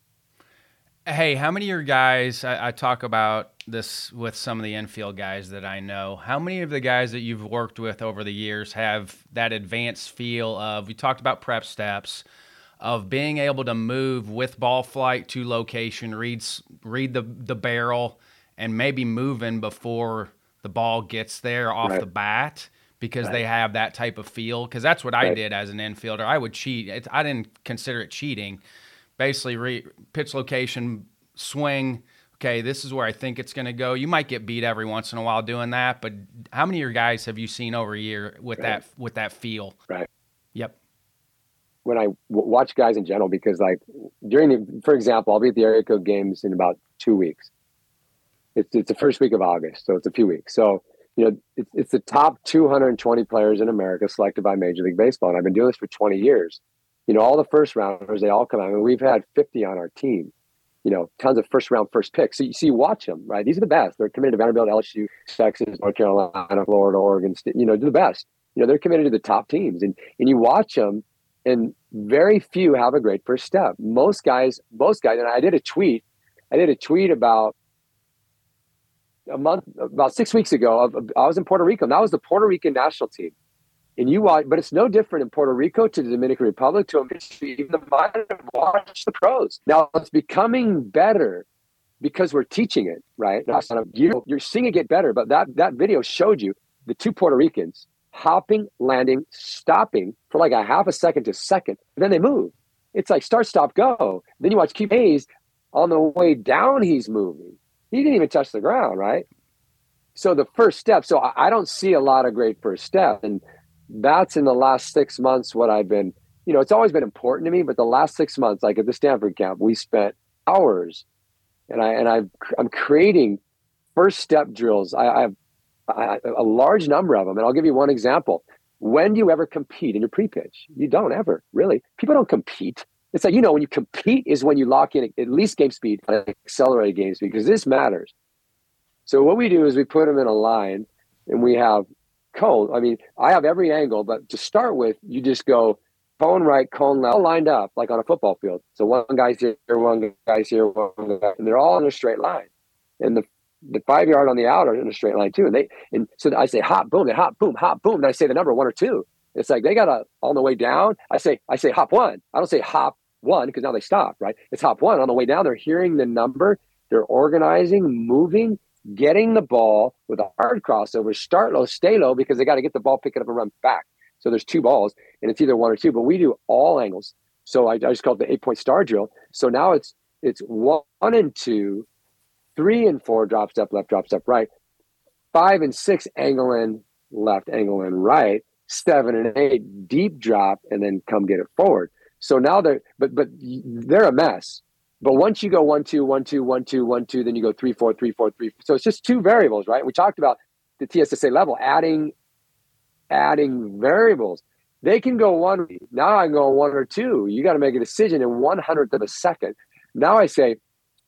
Hey, how many of your guys? I, I, talk about this with some of the infield guys that I know. How many of the guys that you've worked with over the years have that advanced feel of? We talked about prep steps, of being able to move with ball flight to location, read read the the barrel, and maybe moving before the ball gets there off right. the bat because right. they have that type of feel. Because that's what right. I did as an infielder. I would cheat. It, I didn't consider it cheating basically re- pitch location, swing. Okay, this is where I think it's going to go. You might get beat every once in a while doing that, but how many of your guys have you seen over a year with right. that with that feel? Right. Yep. When I w- watch guys in general, because like during the, for example, I'll be at the area code games in about two weeks. It's it's the first week of August, so it's a few weeks. So you know, it's, it's the top 220 players in America selected by Major League Baseball, and I've been doing this for 20 years you know, all the first rounders, they all come out. I mean, we've had 50 on our team, you know, tons of first round, first picks. So you see, you watch them, right? These are the best. They're committed to Vanderbilt, LSU, Texas, North Carolina, Florida, Oregon State, you know, they're the best. You know, they're committed to the top teams. And, and you watch them, and very few have a great first step. Most guys, most guys, and I did a tweet, I did a tweet about a month, about six weeks ago. I was in Puerto Rico, and that was the Puerto Rican national team and you watch, but it's no different in Puerto Rico to the Dominican Republic to even the minor. Watch the pros. Now it's becoming better because we're teaching it, right? You're, seeing it get better, but that that video showed you the two Puerto Ricans hopping, landing, stopping for like a half a second to second, then they move. It's like start, stop, go. Then you watch Keith Hayes on the way down, he's moving. He didn't even touch the ground, right? So the first step. So I, I don't see a lot of great first step, and that's in the last six months what I've been, you know, it's always been important to me, but the last six months, like at the Stanford camp, we spent hours and I, and I, I'm creating first step drills. I, I have I, a large number of them. And I'll give you one example. When do you ever compete in your pre-pitch? You don't ever really. People don't compete. It's like, you know, when you compete is when you lock in at least game speed, accelerated game speed, because this matters. So what we do is we put them in a line and we have cone. I mean, I have every angle, but to start with, you just go cone right, cone left, all lined up like on a football field. So one guy's here, one guy's here, one guy, and they're all in a straight line. And the the five yard on the out are in a straight line too. And they and so I say hop, boom, they hop, boom, hop, boom. And I say the number one or two. It's like they got a on the way down. I say I say hop one. I don't say hop one because now they stop. Right? It's hop one on the way down. They're hearing the number. They're organizing, moving, getting the ball with a hard crossover, start low, stay low, because they got to get the ball, pick it up, and run back. So there's two balls, and it's either one or two. But we do all angles, So I, I just call it the eight point star drill. So now it's it's one and two, three and four drop step left, drop step right, five and six angle in left, angle in right, seven and eight deep drop, and then come get it forward. So now they're but but they're a mess. But once you go one two one two one two one two, then you go three four three four three. So it's just two variables, right? We talked about the TSSA level adding adding variables. They can go one. Now I can go one or two. You got to make a decision in one hundredth of a second. Now I say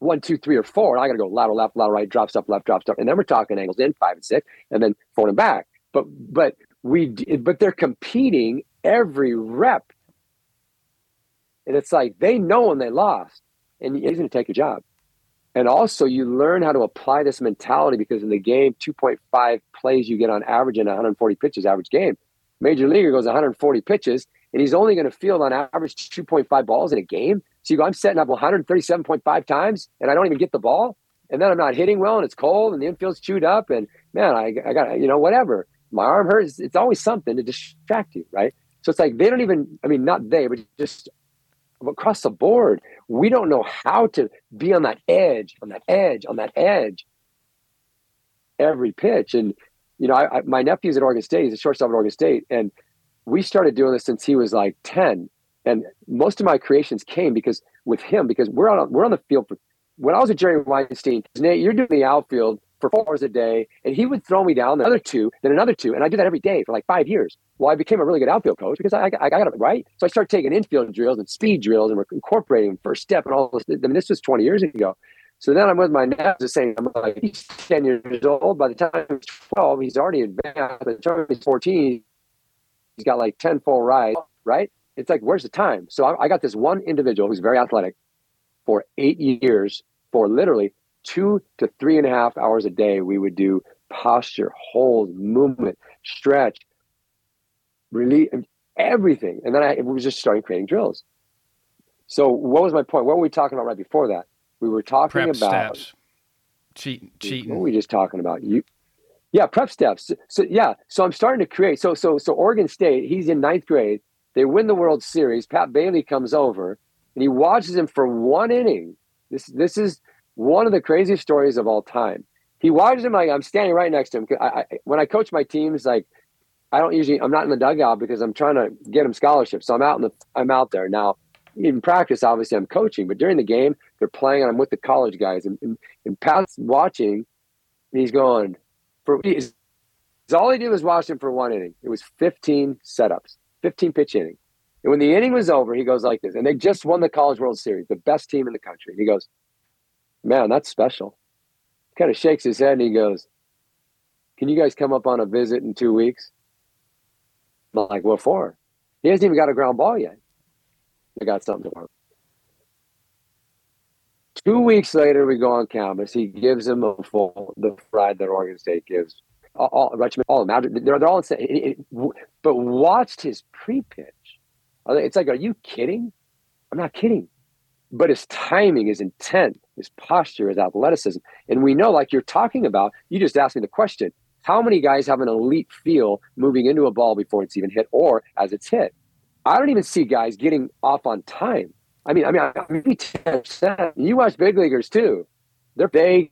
one, two, three, or four, and I got to go lateral left, lateral right, drop step left, drop step, and then we're talking angles in five and six, and then forward and back. But but we but they're competing every rep, and it's like they know when they lost, and he's going to take a job. And also, you learn how to apply this mentality because in the game, 2.5 plays you get on average in 140 pitches average game. Major leaguer goes 140 pitches, and he's only going to field on average 2.5 balls in a game. So you go, I'm setting up 137.5 times, and I don't even get the ball, and then I'm not hitting well, and it's cold, and the infield's chewed up, and man, I, I got you know whatever. My arm hurts. It's always something to distract you, right? So it's like they don't even. I mean, not they, but just across the board, we don't know how to be on that edge, on that edge, on that edge every pitch. And you know, I, I, my nephew's at Oregon State. He's a shortstop at Oregon State, and we started doing this since he was like ten. And most of my creations came because with him, because we're on we're on the field for. When I was at Jerry Weinstein, Nate, you're doing the outfield for four hours a day, and he would throw me down another two, then another two, and I do that every day for like five years. Well, I became a really good outfield coach because I, I, I got it right. So I started taking infield drills and speed drills, and we're incorporating first step and all this. I mean, this was 20 years ago. So then I'm with my nephew saying, I'm like, he's 10 years old. By the time he's 12, he's already advanced. By the time he's 14, he's got like 10 full rides, right? It's like, where's the time? So I, I got this one individual who's very athletic for eight years for literally two to three and a half hours a day. We would do posture, hold, movement, stretch, release, everything. And then I was just starting creating drills. So what was my point? What were we talking about right before that? We were talking prep about steps. cheating. Cheating. What were we just talking about? You, yeah, prep steps. So yeah, so I'm starting to create. So so so Oregon State. He's in ninth grade. They win the World Series. Pat Bailey comes over and he watches him for one inning. This this is one of the craziest stories of all time. He watches him like I'm standing right next to him. I, I, when I coach my teams, like I don't usually I'm not in the dugout because I'm trying to get them scholarships. So I'm out in the I'm out there now in practice, obviously I'm coaching, but during the game, they're playing and I'm with the college guys. And, and, and Pat's watching and he's going, for he's, all he did was watch him for one inning. It was 15 setups, 15 pitch inning. And when the inning was over, he goes like this. And they just won the College World Series, the best team in the country. And he goes, Man, that's special. Kind of shakes his head and he goes, Can you guys come up on a visit in two weeks? Like, What for? He hasn't even got a ground ball yet. I got something to work. Two weeks later, we go on campus. He gives him a full the ride that Oregon State gives. All, all Richmond, all them. They're, they're all insane. But watched his pre-pitch. It's like, are you kidding? I'm not kidding. But his timing, his intent, his posture, his athleticism, and we know, like you're talking about. You just asked me the question: How many guys have an elite feel moving into a ball before it's even hit, or as it's hit? I don't even see guys getting off on time. I mean, I mean, maybe ten percent. You watch big leaguers too; they're they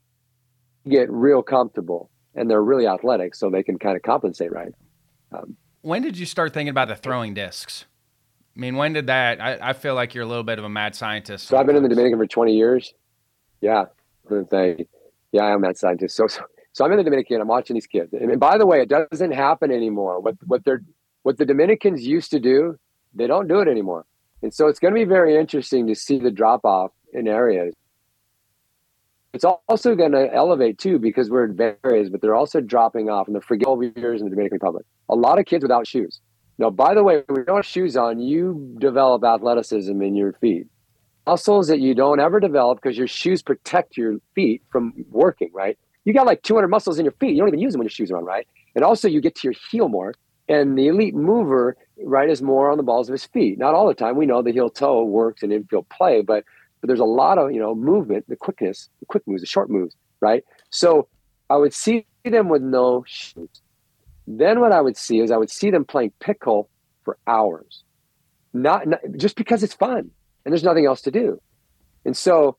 get real comfortable and they're really athletic, so they can kind of compensate, right? Um, when did you start thinking about the throwing discs? I mean, when did that? I, I feel like you're a little bit of a mad scientist. So I've been in the Dominican for 20 years. Yeah, yeah, I'm a mad scientist. So, so, so I'm in the Dominican. I'm watching these kids, and, by the way, it doesn't happen anymore. What what they're what the Dominicans used to do they don't do it anymore. And so it's going to be very interesting to see the drop off in areas. It's also going to elevate too because we're in areas, but they're also dropping off in the for 12 years in the Dominican Republic. A lot of kids without shoes. Now, by the way, when you don't have shoes on, you develop athleticism in your feet. Muscles that you don't ever develop because your shoes protect your feet from working, right? You got like 200 muscles in your feet. You don't even use them when your shoes are on, right? And also, you get to your heel more. And the elite mover, right, is more on the balls of his feet. Not all the time. We know the heel toe works in infield play, but but there's a lot of you know movement, the quickness, the quick moves, the short moves, right? So I would see them with no shoes. Then what I would see is I would see them playing pickle for hours. not, not just because it's fun and there's nothing else to do. And so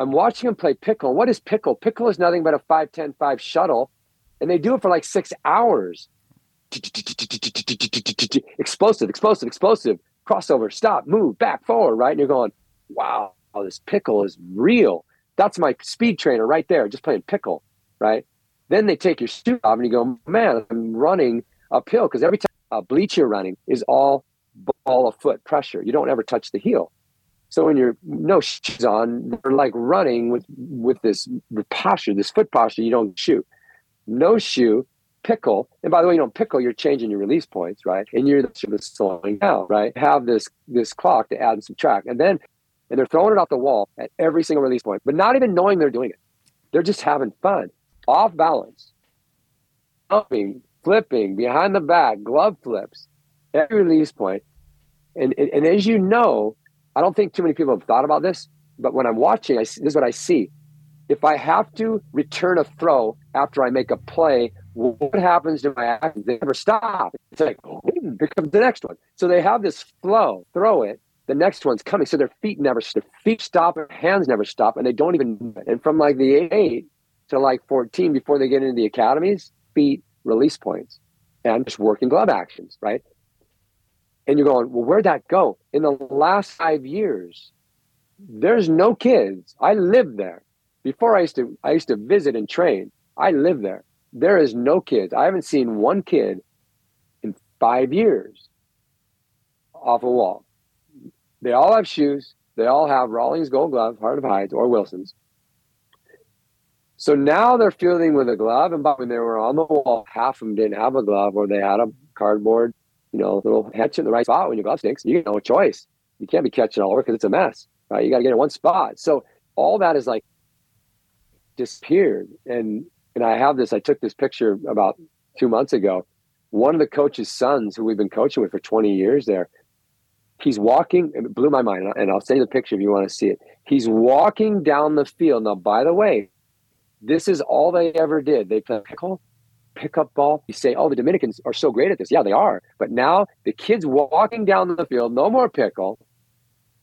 I'm watching him play pickle. What is pickle? Pickle is nothing but a 5 10 5 shuttle, and they do it for like six hours. Explosive, explosive, explosive, crossover, stop, move, back, forward, right? And you're going, wow, this pickle is real. That's my speed trainer right there, just playing pickle, right? Then they take your suit off and you go, man, I'm running uphill because every time a bleach you're running is all ball of foot pressure. You don't ever touch the heel. So when you're no shoes on, you're like running with with this posture, this foot posture. You don't shoot. No shoe, pickle. And by the way, you don't pickle. You're changing your release points, right? And you're just slowing down, right? Have this this clock to add and subtract, and then and they're throwing it off the wall at every single release point, but not even knowing they're doing it. They're just having fun, off balance, jumping, flipping behind the back, glove flips, every release point. And, and, and as you know, I don't think too many people have thought about this, but when I'm watching, I see, this is what I see. If I have to return a throw after I make a play, what happens to my actions? They never stop. It's like, oh, here comes the next one. So they have this flow, throw it, the next one's coming. So their feet never, their feet stop, their hands never stop, and they don't even. And from like the eight to like 14 before they get into the academies, feet release points and just working glove actions, right? And you're going, well, where'd that go? In the last five years, there's no kids. I lived there. Before I used to I used to visit and train. I lived there. There is no kids. I haven't seen one kid in five years off a wall. They all have shoes. They all have Rawlings Gold Glove, Heart of Hides, or Wilson's. So now they're fielding with a glove, and when they were on the wall, half of them didn't have a glove, or they had a cardboard, you know, little hatch in the right spot when your glove stinks. You get no choice. You can't be catching all over because it's a mess, right? You got to get in one spot. So all that is like disappeared. And and I have this. I took this picture about two months ago. One of the coach's sons, who we've been coaching with for 20 years, there, he's walking. It blew my mind, and I'll send you the picture if you want to see it. He's walking down the field. Now, by the way, this is all they ever did. They pickle, pickup ball. You say, oh, the Dominicans are so great at this. Yeah, they are. But now the kid's walking down the field, no more pickle,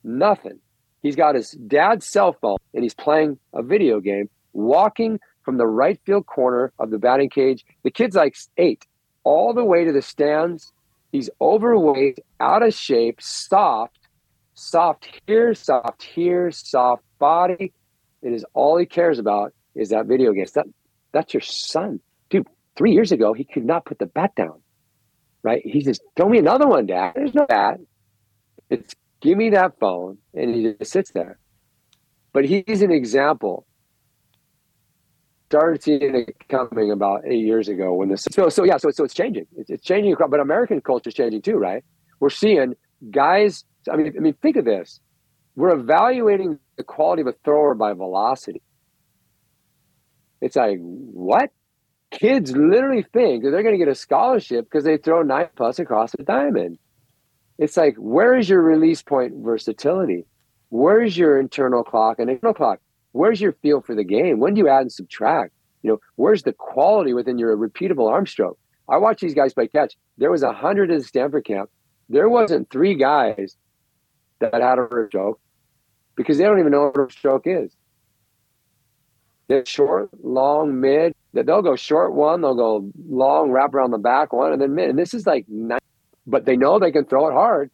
nothing. He's got his dad's cell phone and he's playing a video game, walking from the right field corner of the batting cage. The kid's like eight, all the way to the stands. He's overweight, out of shape, soft, soft here, soft here, soft body. It is all he cares about is that video game. That that's your son. Three years ago, he could not put the bat down. Right? He says, "Throw me another one, Dad." There's no bat. It's give me that phone, and he just sits there. But he's an example. Started seeing it coming about eight years ago when this. So so yeah. So so it's changing. It's, it's changing. But American culture is changing too, right? We're seeing guys. I mean, I mean, think of this. We're evaluating the quality of a thrower by velocity. It's like, what? Kids literally think that they're going to get a scholarship because they throw nine plus across a diamond. It's like, where is your release point versatility? Where's your internal clock and internal clock? Where's your feel for the game? When do you add and subtract? You know, where's the quality within your repeatable arm stroke? I watch these guys play catch. There was a hundred in the Stanford camp. There wasn't three guys that had a stroke because they don't even know what a stroke is. They're short, long, mid. They'll go short one, they'll go long, wrap around the back one, and then mid. And this is like, nine, but they know they can throw it hard.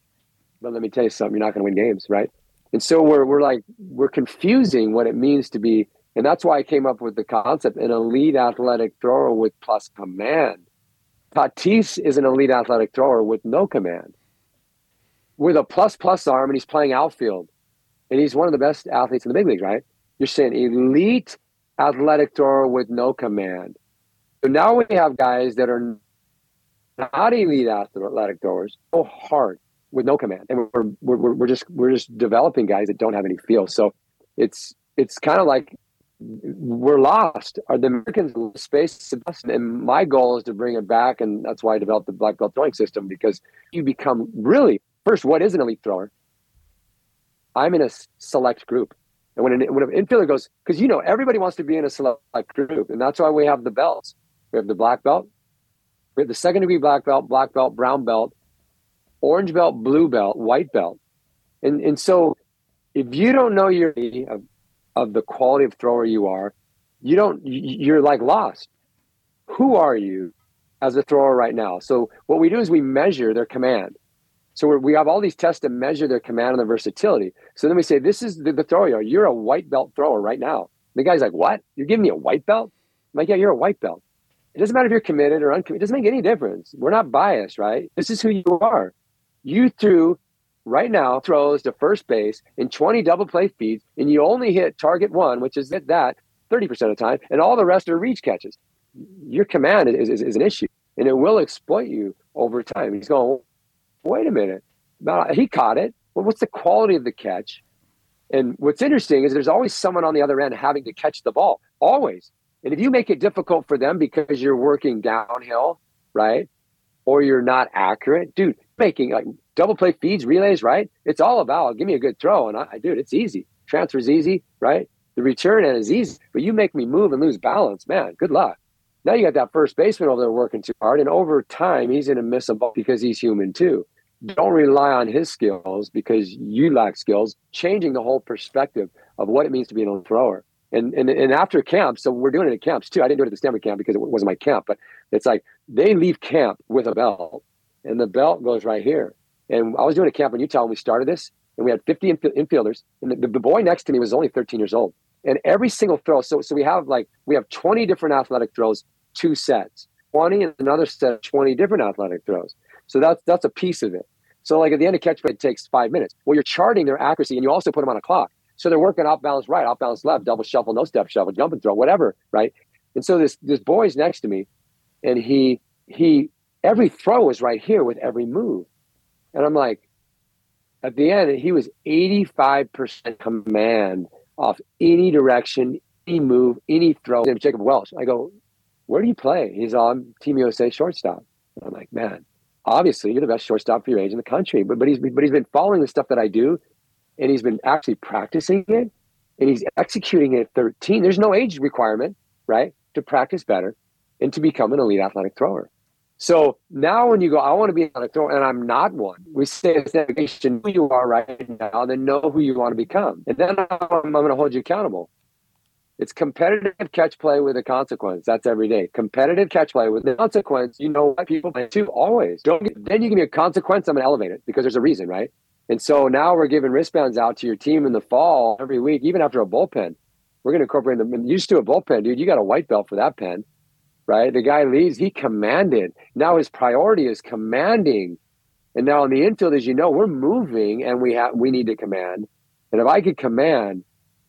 But let me tell you something: you're not going to win games, right? And so we're we're like we're confusing what it means to be, and that's why I came up with the concept: an elite athletic thrower with plus command. Tatis is an elite athletic thrower with no command, with a plus plus arm, and he's playing outfield, and he's one of the best athletes in the big leagues, right? You're saying elite athletic thrower with no command. So now we have guys that are not elite athletic throwers, so hard with no command, and we're, we're we're just we're just developing guys that don't have any feel. So it's it's kind of like we're lost. Are the Americans space? And my goal is to bring it back, and that's why I developed the black belt throwing system because you become really first. What is an elite thrower? I'm in a select group. And when an, when an infielder goes, because you know everybody wants to be in a select group, and that's why we have the belts. We have the black belt, we have the second degree black belt, black belt, brown belt, orange belt, blue belt, white belt. And, and so if you don't know your of, of the quality of thrower you are, you don't, you're like lost. Who are you as a thrower right now? So what we do is we measure their command. So we have all these tests to measure their command and their versatility. So then we say, this is the, the thrower you are. You're a white belt thrower right now. The guy's like, what? You're giving me a white belt? I'm like, yeah, you're a white belt. It doesn't matter if you're committed or uncommitted. It doesn't make any difference. We're not biased, right? This is who you are. You threw right now throws to first base in 20 double play feeds, and you only hit target one, which is hit that 30% of the time, and all the rest are reach catches. Your command is, is, is an issue, and it will exploit you over time. He's going, wait a minute. He caught it. Well, what's the quality of the catch? And what's interesting is there's always someone on the other end having to catch the ball, always. And if you make it difficult for them because you're working downhill, right? Or you're not accurate, dude, making like double play feeds, relays, right? It's all about give me a good throw. And I, dude, it's easy. Transfer's easy, right? The return end is easy, but you make me move and lose balance, man. Good luck. Now you got that first baseman over there working too hard, and over time he's going to miss a ball because he's human too. Don't rely on his skills because you lack skills. Changing the whole perspective of what it means to be an thrower and, and and after camp, so we're doing it at camps too. I didn't do it at the Stanford camp because it wasn't my camp, but it's like they leave camp with a belt, and the belt goes right here. And I was doing a camp in Utah when we started this, and we had 50 inf- infielders, and the, the boy next to me was only 13 years old. And every single throw, so so we have like we have 20 different athletic throws, two sets, 20 and another set, 20 different athletic throws. So that's that's a piece of it. So like at the end of catch play, it takes five minutes. Well, you're charting their accuracy, and you also put them on a clock. So they're working off balance right, off balance left, double shuffle, no step shuffle, jump and throw, whatever, right? And so this this boy's next to me, and he he every throw was right here with every move, and I'm like, at the end he was 85% command off any direction, any move, any throw. His Jacob Welch. I go, where do you play? He's on Team USA shortstop. I'm like, man, obviously you're the best shortstop for your age in the country. But but he's but he's been following the stuff that I do and he's been actually practicing it and he's executing it at 13. There's no age requirement, right, to practice better and to become an elite athletic thrower. So now when you go, I want to be on a throne, and I'm not one, we say it's who you are right now, then know who you want to become. And then I'm, I'm going to hold you accountable. It's competitive catch play with a consequence. That's every day. Competitive catch play with a consequence. You know what people play too always. Don't get, then you give me a consequence. I'm gonna elevate it because there's a reason, right? And so now we're giving wristbands out to your team in the fall every week, even after a bullpen. We're going to incorporate them. Used to a bullpen, dude. You got a white belt for that pen, right? The guy leaves, he commanded. Now his priority is commanding. And now in the infield, as you know, we're moving and we have we need to command. And if I could command,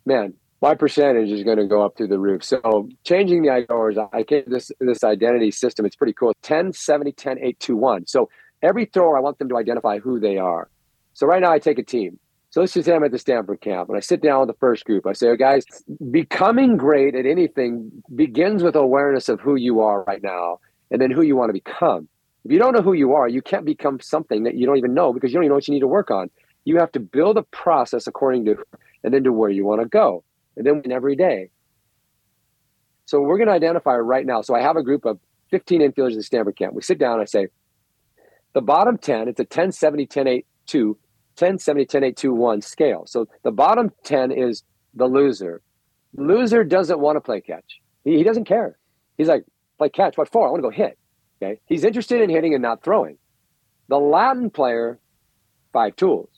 man, my percentage is going to go up through the roof. So changing the IORs, I get this this identity system. It's pretty cool. 10, 70, 10, 8, 2, 1. So every thrower, I want them to identify who they are. So right now I take a team. So let's just say I'm at the Stanford camp and I sit down with the first group. I say, oh, guys, becoming great at anything begins with awareness of who you are right now and then who you want to become. If you don't know who you are, you can't become something that you don't even know because you don't even know what you need to work on. You have to build a process according to and then to where you want to go. And then every day. So we're going to identify right now. So I have a group of 15 infielders at the Stanford camp. We sit down, I say, the bottom 10, it's a 10, 70, 10, 8, 2 10, 70, 10, 8, 2, 1 scale. So the bottom 10 is the loser. Loser doesn't want to play catch. He, he doesn't care. He's like, play catch. What for? I want to go hit. Okay. He's interested in hitting and not throwing. The Latin player, five tools.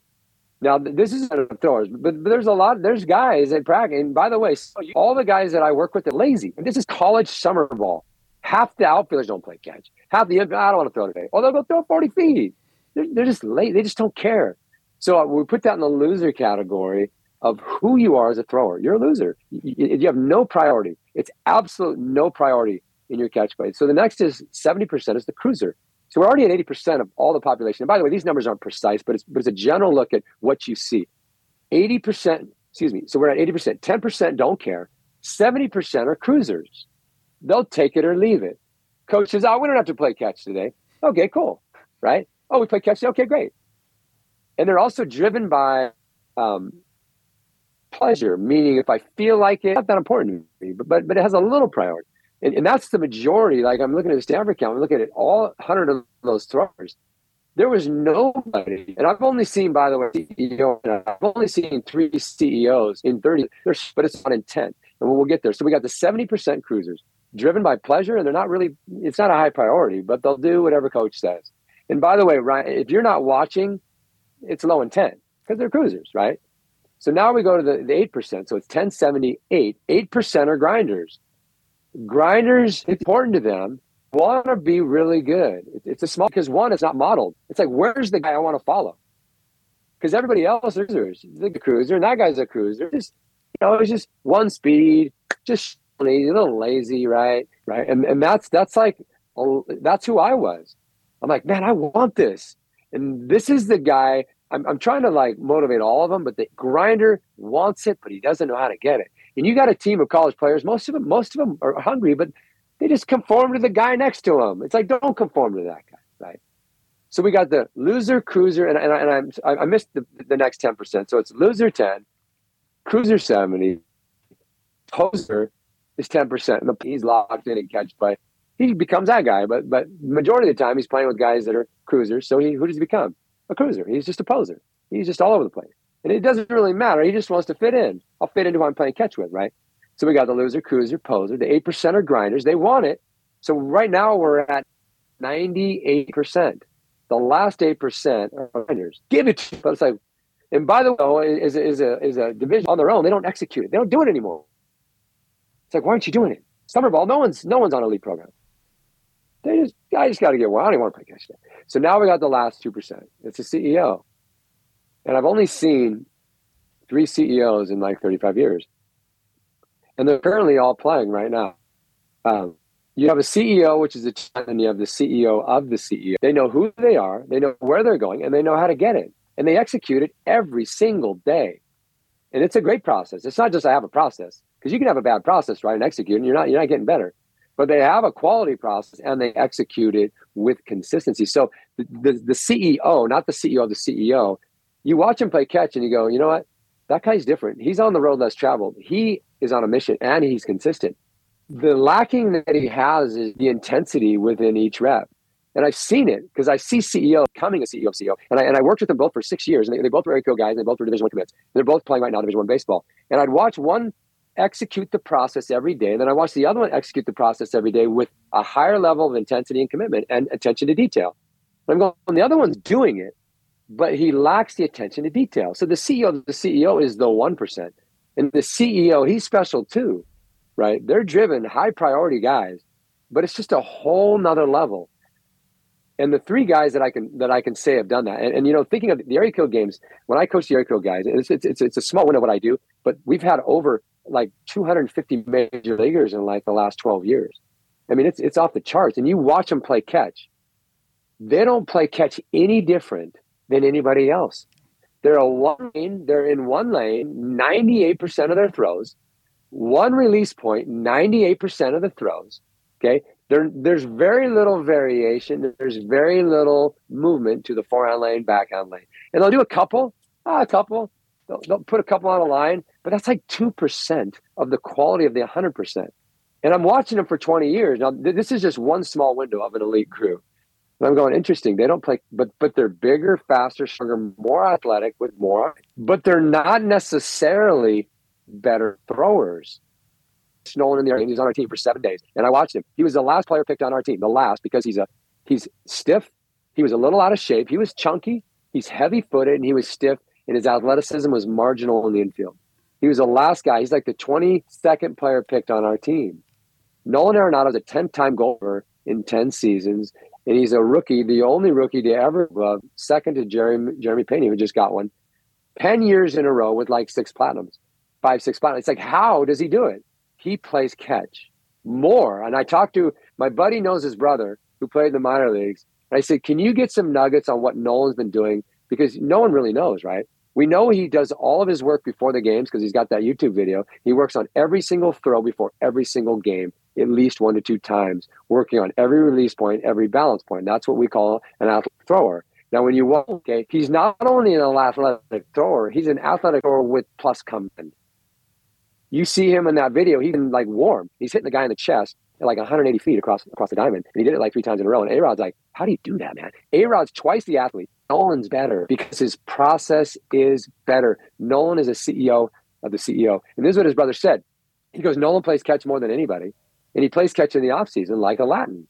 Now, this isn't throwers, but, but there's a lot, there's guys at practice. And by the way, all the guys that I work with are lazy. And this is college summer ball. Half the outfielders don't play catch. Half the, ah, I don't want to throw today. Oh, they'll go throw 40 feet. They're, they're just late. They just don't care. So uh, we put that in the loser category of who you are as a thrower. You're a loser. You, you have no priority. It's absolute no priority in your catch play. So the next is 70% is the cruiser. So we're already at 80% of all the population. And by the way, these numbers aren't precise, but it's, but it's a general look at what you see. 80%, excuse me. So we're at 80%. 10% don't care. 70% are cruisers. They'll take it or leave it. Coach says, oh, we don't have to play catch today. Okay, cool. Right? Oh, we play catch today. Okay, great and they're also driven by um, pleasure, meaning if I feel like it, not that important to me, but but, but it has a little priority. And, and that's the majority. Like I'm looking at the Stanford count, I'm looking at all 100 of those throwers. There was nobody, and I've only seen, by the way, CEO, I've only seen three CEOs in 30, there's, but it's on intent. And we'll get there. So we got the 70% cruisers driven by pleasure, and they're not really, it's not a high priority, but they'll do whatever coach says. And by the way, Ryan, if you're not watching, it's low intent because they're cruisers, right? So now we go to the, the 8%. So it's 1078. 8% are grinders. Grinders, important to them, want to be really good. It's a small, because one, it's not modeled. It's like, where's the guy I want to follow? Because everybody else is the cruiser, and that guy's a cruiser. Just, you know, it's just one speed, just a little lazy, right? Right. And, and that's, that's like, oh, that's who I was. I'm like, man, I want this. And this is the guy I'm, I'm trying to like motivate all of them, but the grinder wants it, but he doesn't know how to get it. And you got a team of college players. Most of them, most of them are hungry, but they just conform to the guy next to them. It's like don't conform to that guy, right? So we got the loser, cruiser, and, and, I, and I, I missed the, the next ten percent. So it's loser ten, cruiser seventy, poser is ten percent, and the, he's locked in and catch play. He becomes that guy, but but majority of the time he's playing with guys that are cruisers. So he who does he become? a cruiser. He's just a poser. He's just all over the place. And it doesn't really matter. He just wants to fit in. I'll fit into who I'm playing catch with, right? So we got the loser, cruiser, poser. The 8% are grinders. They want it. So right now we're at 98%. The last 8% are grinders. Give it to But it's like, and by the way, is, is, a, is a division on their own. They don't execute it. They don't do it anymore. It's like, why aren't you doing it? Summer ball, no one's no one's on a league program. They just, I just got to get one. I don't want to play catch today. So now we got the last 2%. It's a CEO. And I've only seen three CEOs in like 35 years. And they're currently all playing right now. Um, you have a CEO, which is a and you have the CEO of the CEO. They know who they are, they know where they're going, and they know how to get it. And they execute it every single day. And it's a great process. It's not just I have a process, because you can have a bad process, right? And execute, and you're not you're not getting better but they have a quality process and they execute it with consistency. So the, the, the, CEO, not the CEO the CEO, you watch him play catch and you go, you know what? That guy's different. He's on the road less traveled. He is on a mission and he's consistent. The lacking that he has is the intensity within each rep. And I've seen it because I see CEO coming a CEO CEO. And I, and I worked with them both for six years. And they, they both were ACO guys. And they both were Division One commits. They're both playing right now Division One baseball. And I'd watch one execute the process every day. Then I watch the other one execute the process every day with a higher level of intensity and commitment and attention to detail. And I'm going, the other one's doing it, but he lacks the attention to detail. So the CEO, the CEO is the 1%. And the CEO, he's special too, right? They're driven, high priority guys, but it's just a whole nother level. And the three guys that I can that I can say have done that, and, and you know, thinking of the code games, when I coach the code guys, it's, it's, it's, it's a small window what I do, but we've had over like 250 major leaguers in like the last 12 years. I mean, it's it's off the charts. And you watch them play catch. They don't play catch any different than anybody else. They're a lane, they're in one lane, 98% of their throws, one release point, 98% of the throws. Okay. There, there's very little variation. There's very little movement to the forehand lane, backhand lane. And they'll do a couple, ah, a couple, They'll, they'll put a couple on a line, but that's like 2% of the quality of the 100%. And I'm watching them for 20 years. Now, th- this is just one small window of an elite crew. And I'm going, interesting. They don't play, but but they're bigger, faster, stronger, more athletic with more, but they're not necessarily better throwers. Nolan in the he's on our team for seven days, and I watched him. He was the last player picked on our team, the last because he's a he's stiff. He was a little out of shape. He was chunky. He's heavy footed, and he was stiff and his athleticism was marginal in the infield. He was the last guy. He's like the 22nd player picked on our team. Nolan Arenado is a 10 time goaler in 10 seasons, and he's a rookie, the only rookie to ever glove, second to Jeremy, Jeremy Pena, who just got one, 10 years in a row with like six platinums, five, six platinums. It's like, how does he do it? He plays catch more. And I talked to my buddy, knows his brother who played in the minor leagues. And I said, Can you get some nuggets on what Nolan's been doing? Because no one really knows, right? We know he does all of his work before the games because he's got that YouTube video. He works on every single throw before every single game, at least one to two times, working on every release point, every balance point. That's what we call an athletic thrower. Now, when you walk, okay, he's not only an athletic thrower, he's an athletic thrower with plus command. You see him in that video, he's like warm. He's hitting the guy in the chest, at like 180 feet across across the diamond. And he did it like three times in a row. And A Rod's like, how do you do that, man? A Rod's twice the athlete. Nolan's better because his process is better. Nolan is a CEO of the CEO. And this is what his brother said. He goes, Nolan plays catch more than anybody. And he plays catch in the offseason like a Latin.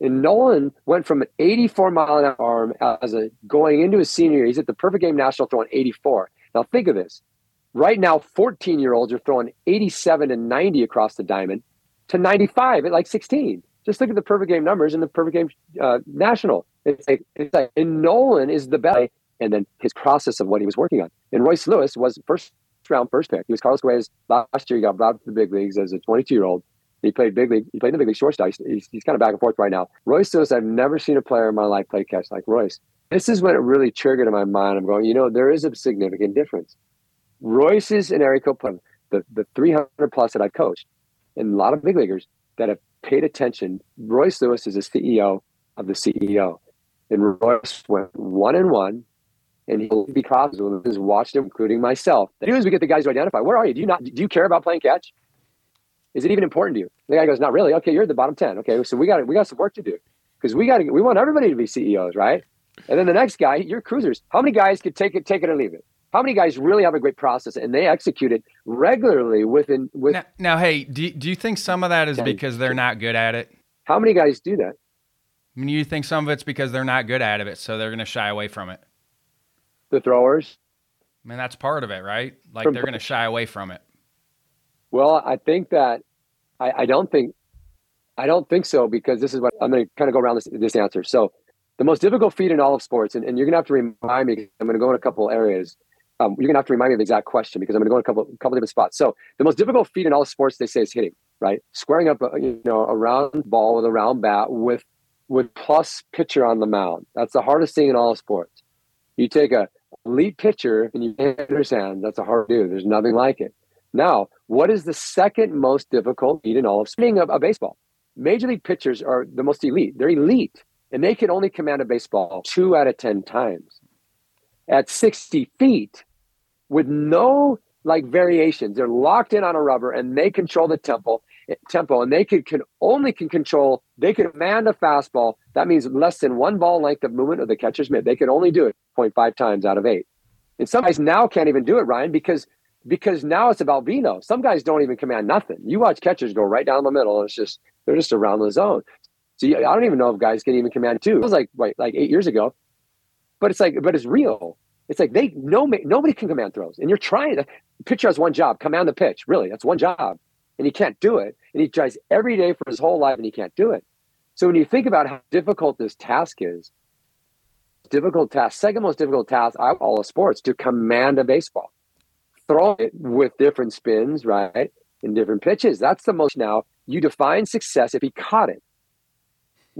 And Nolan went from an 84 mile an hour arm as a going into his senior year. He's at the perfect game national throwing 84. Now think of this. Right now, 14 year olds are throwing 87 and 90 across the diamond to 95 at like 16. Just look at the perfect game numbers and the perfect game uh, national. It's like, it's like, and Nolan is the best. And then his process of what he was working on. And Royce Lewis was first round first pick. He was Carlos Correa's last year. He got brought to the big leagues as a 22 year old. He played big league. He played in the big league shortstop. He's, he's kind of back and forth right now. Royce Lewis, I've never seen a player in my life play catch like Royce. This is when it really triggered in my mind. I'm going, you know, there is a significant difference. Royce's and Eric play the, the 300 plus that I've coached, and a lot of big leaguers that have paid attention. Royce Lewis is a CEO of the CEO. And Royce went one and one, and he'll be with has watched him, including myself. The as we get the guys to identify, where are you? Do you not do you care about playing catch? Is it even important to you? The guy goes, not really. Okay, you're at the bottom ten. Okay, so we got we got some work to do because we got to we want everybody to be CEOs, right? And then the next guy, you're cruisers. How many guys could take it, take it or leave it? How many guys really have a great process and they execute it regularly within with now, now hey, do do you think some of that is because they're not good at it? How many guys do that? I mean, you think some of it's because they're not good at it, so they're going to shy away from it. The throwers. I mean, that's part of it, right? Like from, they're going to shy away from it. Well, I think that I, I don't think I don't think so because this is what I'm going to kind of go around this this answer. So, the most difficult feat in all of sports, and, and you're going to have to remind me. I'm going to go in a couple areas um, you're gonna have to remind me of the exact question because I'm gonna go in a couple couple different spots. So the most difficult feat in all sports they say is hitting, right? Squaring up a you know a round ball with a round bat with with plus pitcher on the mound. That's the hardest thing in all sports. You take a elite pitcher and you hit his hand. That's a hard to do. There's nothing like it. Now, what is the second most difficult feat in all of spinning a, a baseball? Major league pitchers are the most elite. They're elite, and they can only command a baseball two out of ten times. At 60 feet, with no like variations. They're locked in on a rubber and they control the tempo tempo and they can, can only can control they can command a fastball. That means less than one ball length of movement of the catcher's mitt. They can only do it 0.5 times out of eight. And some guys now can't even do it, Ryan, because because now it's about vino. Some guys don't even command nothing. You watch catchers go right down the middle, and it's just they're just around the zone. So I don't even know if guys can even command two. It was like right, like eight years ago, but it's like but it's real. It's like they no nobody can command throws, and you're trying. The pitcher has one job: command the pitch. Really, that's one job, and he can't do it. And he tries every day for his whole life, and he can't do it. So when you think about how difficult this task is, difficult task, second most difficult task out of all of sports to command a baseball, throw it with different spins, right, and different pitches. That's the most. Now you define success if he caught it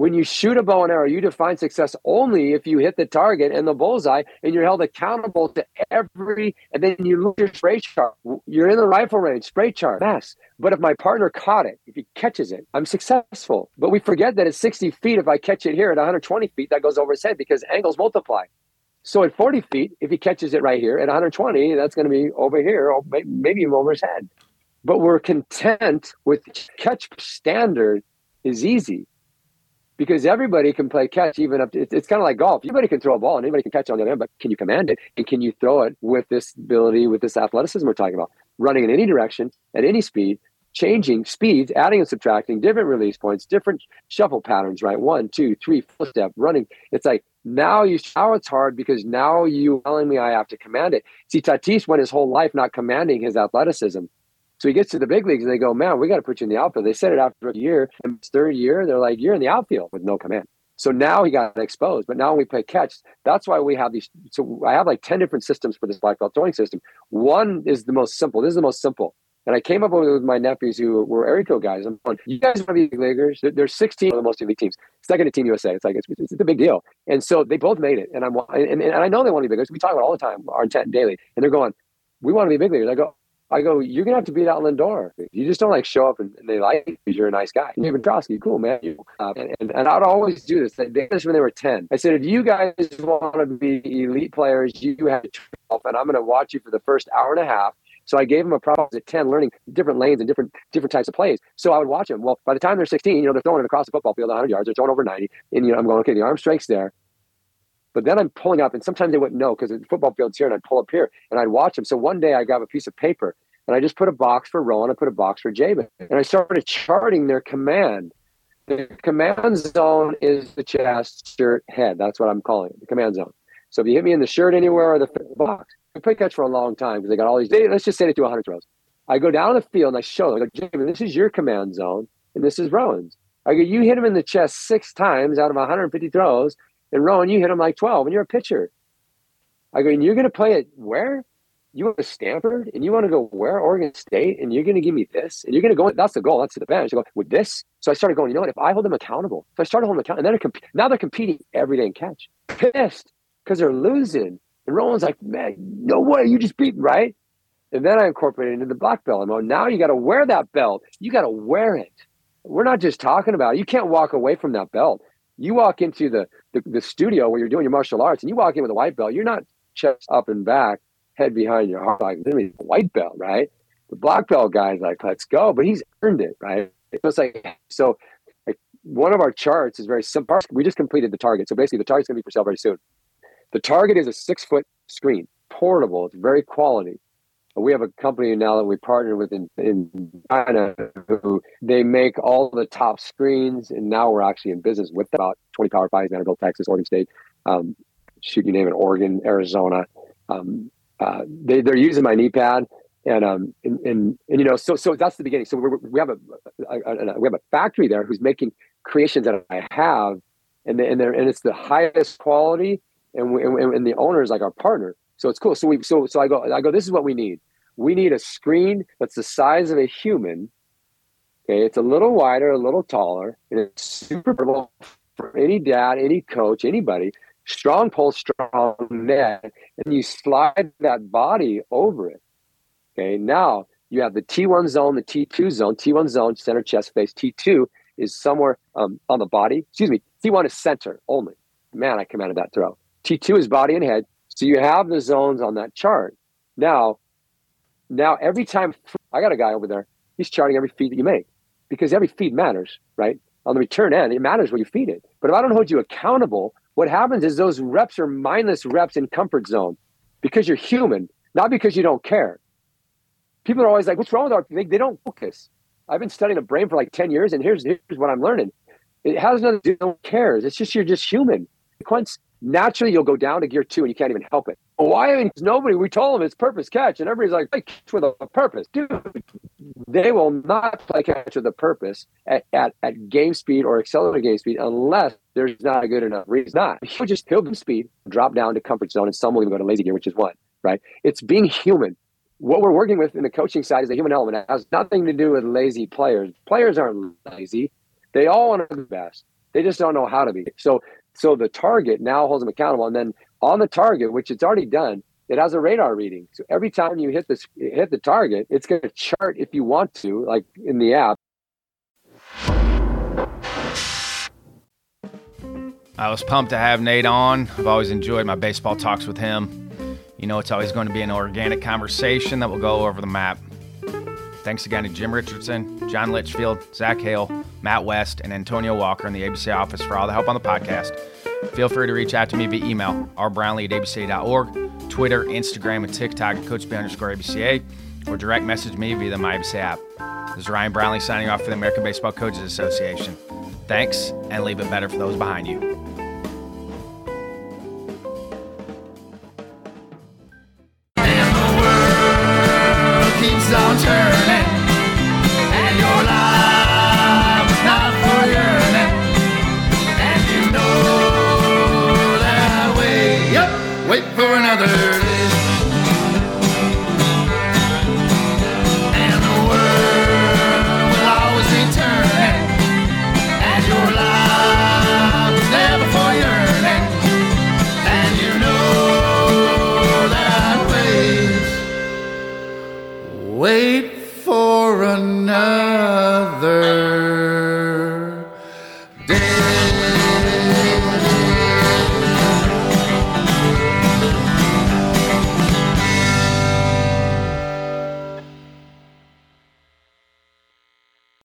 when you shoot a bow and arrow, you define success only if you hit the target and the bullseye, and you're held accountable to every. And then you look at your spray chart. You're in the rifle range, spray chart, mess. But if my partner caught it, if he catches it, I'm successful. But we forget that at 60 feet, if I catch it here at 120 feet, that goes over his head because angles multiply. So at 40 feet, if he catches it right here at 120, that's going to be over here, or maybe over his head. But we're content with catch standard is easy because everybody can play catch even up to, it's, it's kind of like golf. Anybody can throw a ball and anybody can catch it on the other end but can you command it? And can you throw it with this ability with this athleticism we're talking about? Running in any direction at any speed changing speeds adding and subtracting different release points different shuffle patterns right? One two three four step running. It's like now you now it's hard because now you telling me i have to command it. See tatis went his whole life not commanding his athleticism so he gets to the big leagues and they go, man, we got to put you in the outfield. They said it after a year. And third year, they're like, you're in the outfield with no command. So now he got exposed. But now when we play catch, that's why we have these. So I have like 10 different systems for this black belt throwing system. One is the most simple. This is the most simple. And I came up with my nephews who were code guys. I'm going, you guys want to be big leaguers? There's 16 of the most elite teams. Second to Team USA. It's like, it's, it's, a big deal. And so they both made it. And I'm, and, and I know they want to be big leaguers. We talk about all the time, our intent daily. And they're going, we want to be big leaguers. I go, I go, you're gonna have to beat out Lindor. You just don't like show up and, and they like you because you're a nice guy. David Trosky, cool man. Uh, and, and, and I'd always do this. They did this when they were ten. I said, if you guys want to be elite players, you have to 12, and I'm gonna watch you for the first hour and a half. So I gave them a problem at 10, learning different lanes and different different types of plays. So I would watch them. Well, by the time they're 16, you know, they're throwing it across the football field 100 yards, they're throwing over 90. And, you know, I'm going, okay, the arm strength's there. But then I'm pulling up, and sometimes they wouldn't know because the football field's here, and I'd pull up here and I'd watch them. So one day I got a piece of paper and I just put a box for Rowan, I put a box for Jabin, and I started charting their command. The command zone is the chest, shirt, head. That's what I'm calling it, the command zone. So if you hit me in the shirt anywhere or the box, I play catch for a long time because they got all these. They, let's just say they do 100 throws. I go down the field and I show them. I go, Jabin, this is your command zone, and this is Rowan's. I go, you hit him in the chest six times out of 150 throws, and Rowan, you hit them like 12, and you're a pitcher. I go, and you're going to play it where? You want to Stanford, and you want to go where? Oregon State, and you're going to give me this, and you're going to go. That's the goal. That's the bench. I go with this. So I started going. You know what? If I hold them accountable, so I started holding them accountable, and then comp- now they're competing every day in catch. Pissed because they're losing, and Rowan's like, man, no way, you just beat right. And then I incorporated into the black belt. I'm like, now you got to wear that belt. You got to wear it. We're not just talking about it. You can't walk away from that belt. You walk into the, the, the studio where you're doing your martial arts and you walk in with a white belt. You're not chest up and back, head behind your heart, like mean, white belt, right? The black belt guy's like, let's go, but he's earned it, right? It's like so. Like one of our charts is very simple. We just completed the target, so basically the target's gonna be for sale very soon. The target is a six foot screen, portable. It's very quality. We have a company now that we partner with in, in China who they make all the top screens, and now we're actually in business with about 20 Power Fives, Vanderbilt, Texas, Oregon State, um, shoot you name it, Oregon, Arizona. Um, uh, they, they're using my knee pad and um and, and, and you know so so that's the beginning so we we have a, a, a, we have a factory there who's making creations that I have and they, and they're and it's the highest quality and we, and, and the owner is like our partner so it's cool so we so so I go I go this is what we need we need a screen that's the size of a human okay it's a little wider a little taller and it's super portable for any dad any coach anybody strong pull, strong net, and you slide that body over it. Okay, now you have the T1 zone, the T2 zone. T1 zone, center chest face. T2 is somewhere um, on the body. Excuse me, T1 is center only. Man, I commanded that throw. T2 is body and head. So you have the zones on that chart. Now, now every time I got a guy over there, he's charting every feed that you make because every feed matters, right? On the return end, it matters where you feed it. But if I don't hold you accountable what happens is those reps are mindless reps in comfort zone because you're human, not because you don't care. People are always like, what's wrong with our, they, they don't focus. I've been studying the brain for like 10 years and here's, here's what I'm learning. It has nothing to do, no cares. It's just, you're just human. Naturally you'll go down to gear two and you can't even help it. Why? I mean, nobody, we told them it's purpose catch and everybody's like, play catch with a purpose. Dude, they will not play catch with a purpose at, at, at game speed or accelerated game speed unless there's not a good enough reason. Not. He'll just, he'll speed, drop down to comfort zone and some will even go to lazy gear, which is one, right? It's being human. What we're working with in the coaching side is the human element. It has nothing to do with lazy players. Players aren't lazy. They all want to be best. They just don't know how to be. So so the target now holds them accountable. And then on the target, which it's already done, it has a radar reading. So every time you hit this hit the target, it's going to chart if you want to, like in the app. I was pumped to have Nate on. I've always enjoyed my baseball talks with him. You know, it's always going to be an organic conversation that will go over the map. Thanks again to Jim Richardson, John Litchfield, Zach Hale, Matt West, and Antonio Walker in the ABC office for all the help on the podcast. Feel free to reach out to me via email, rbrownlee at abca.org, Twitter, Instagram, and TikTok at CoachB underscore ABCA, or direct message me via the MyABCA app. This is Ryan Brownlee signing off for the American Baseball Coaches Association. Thanks, and leave it better for those behind you. And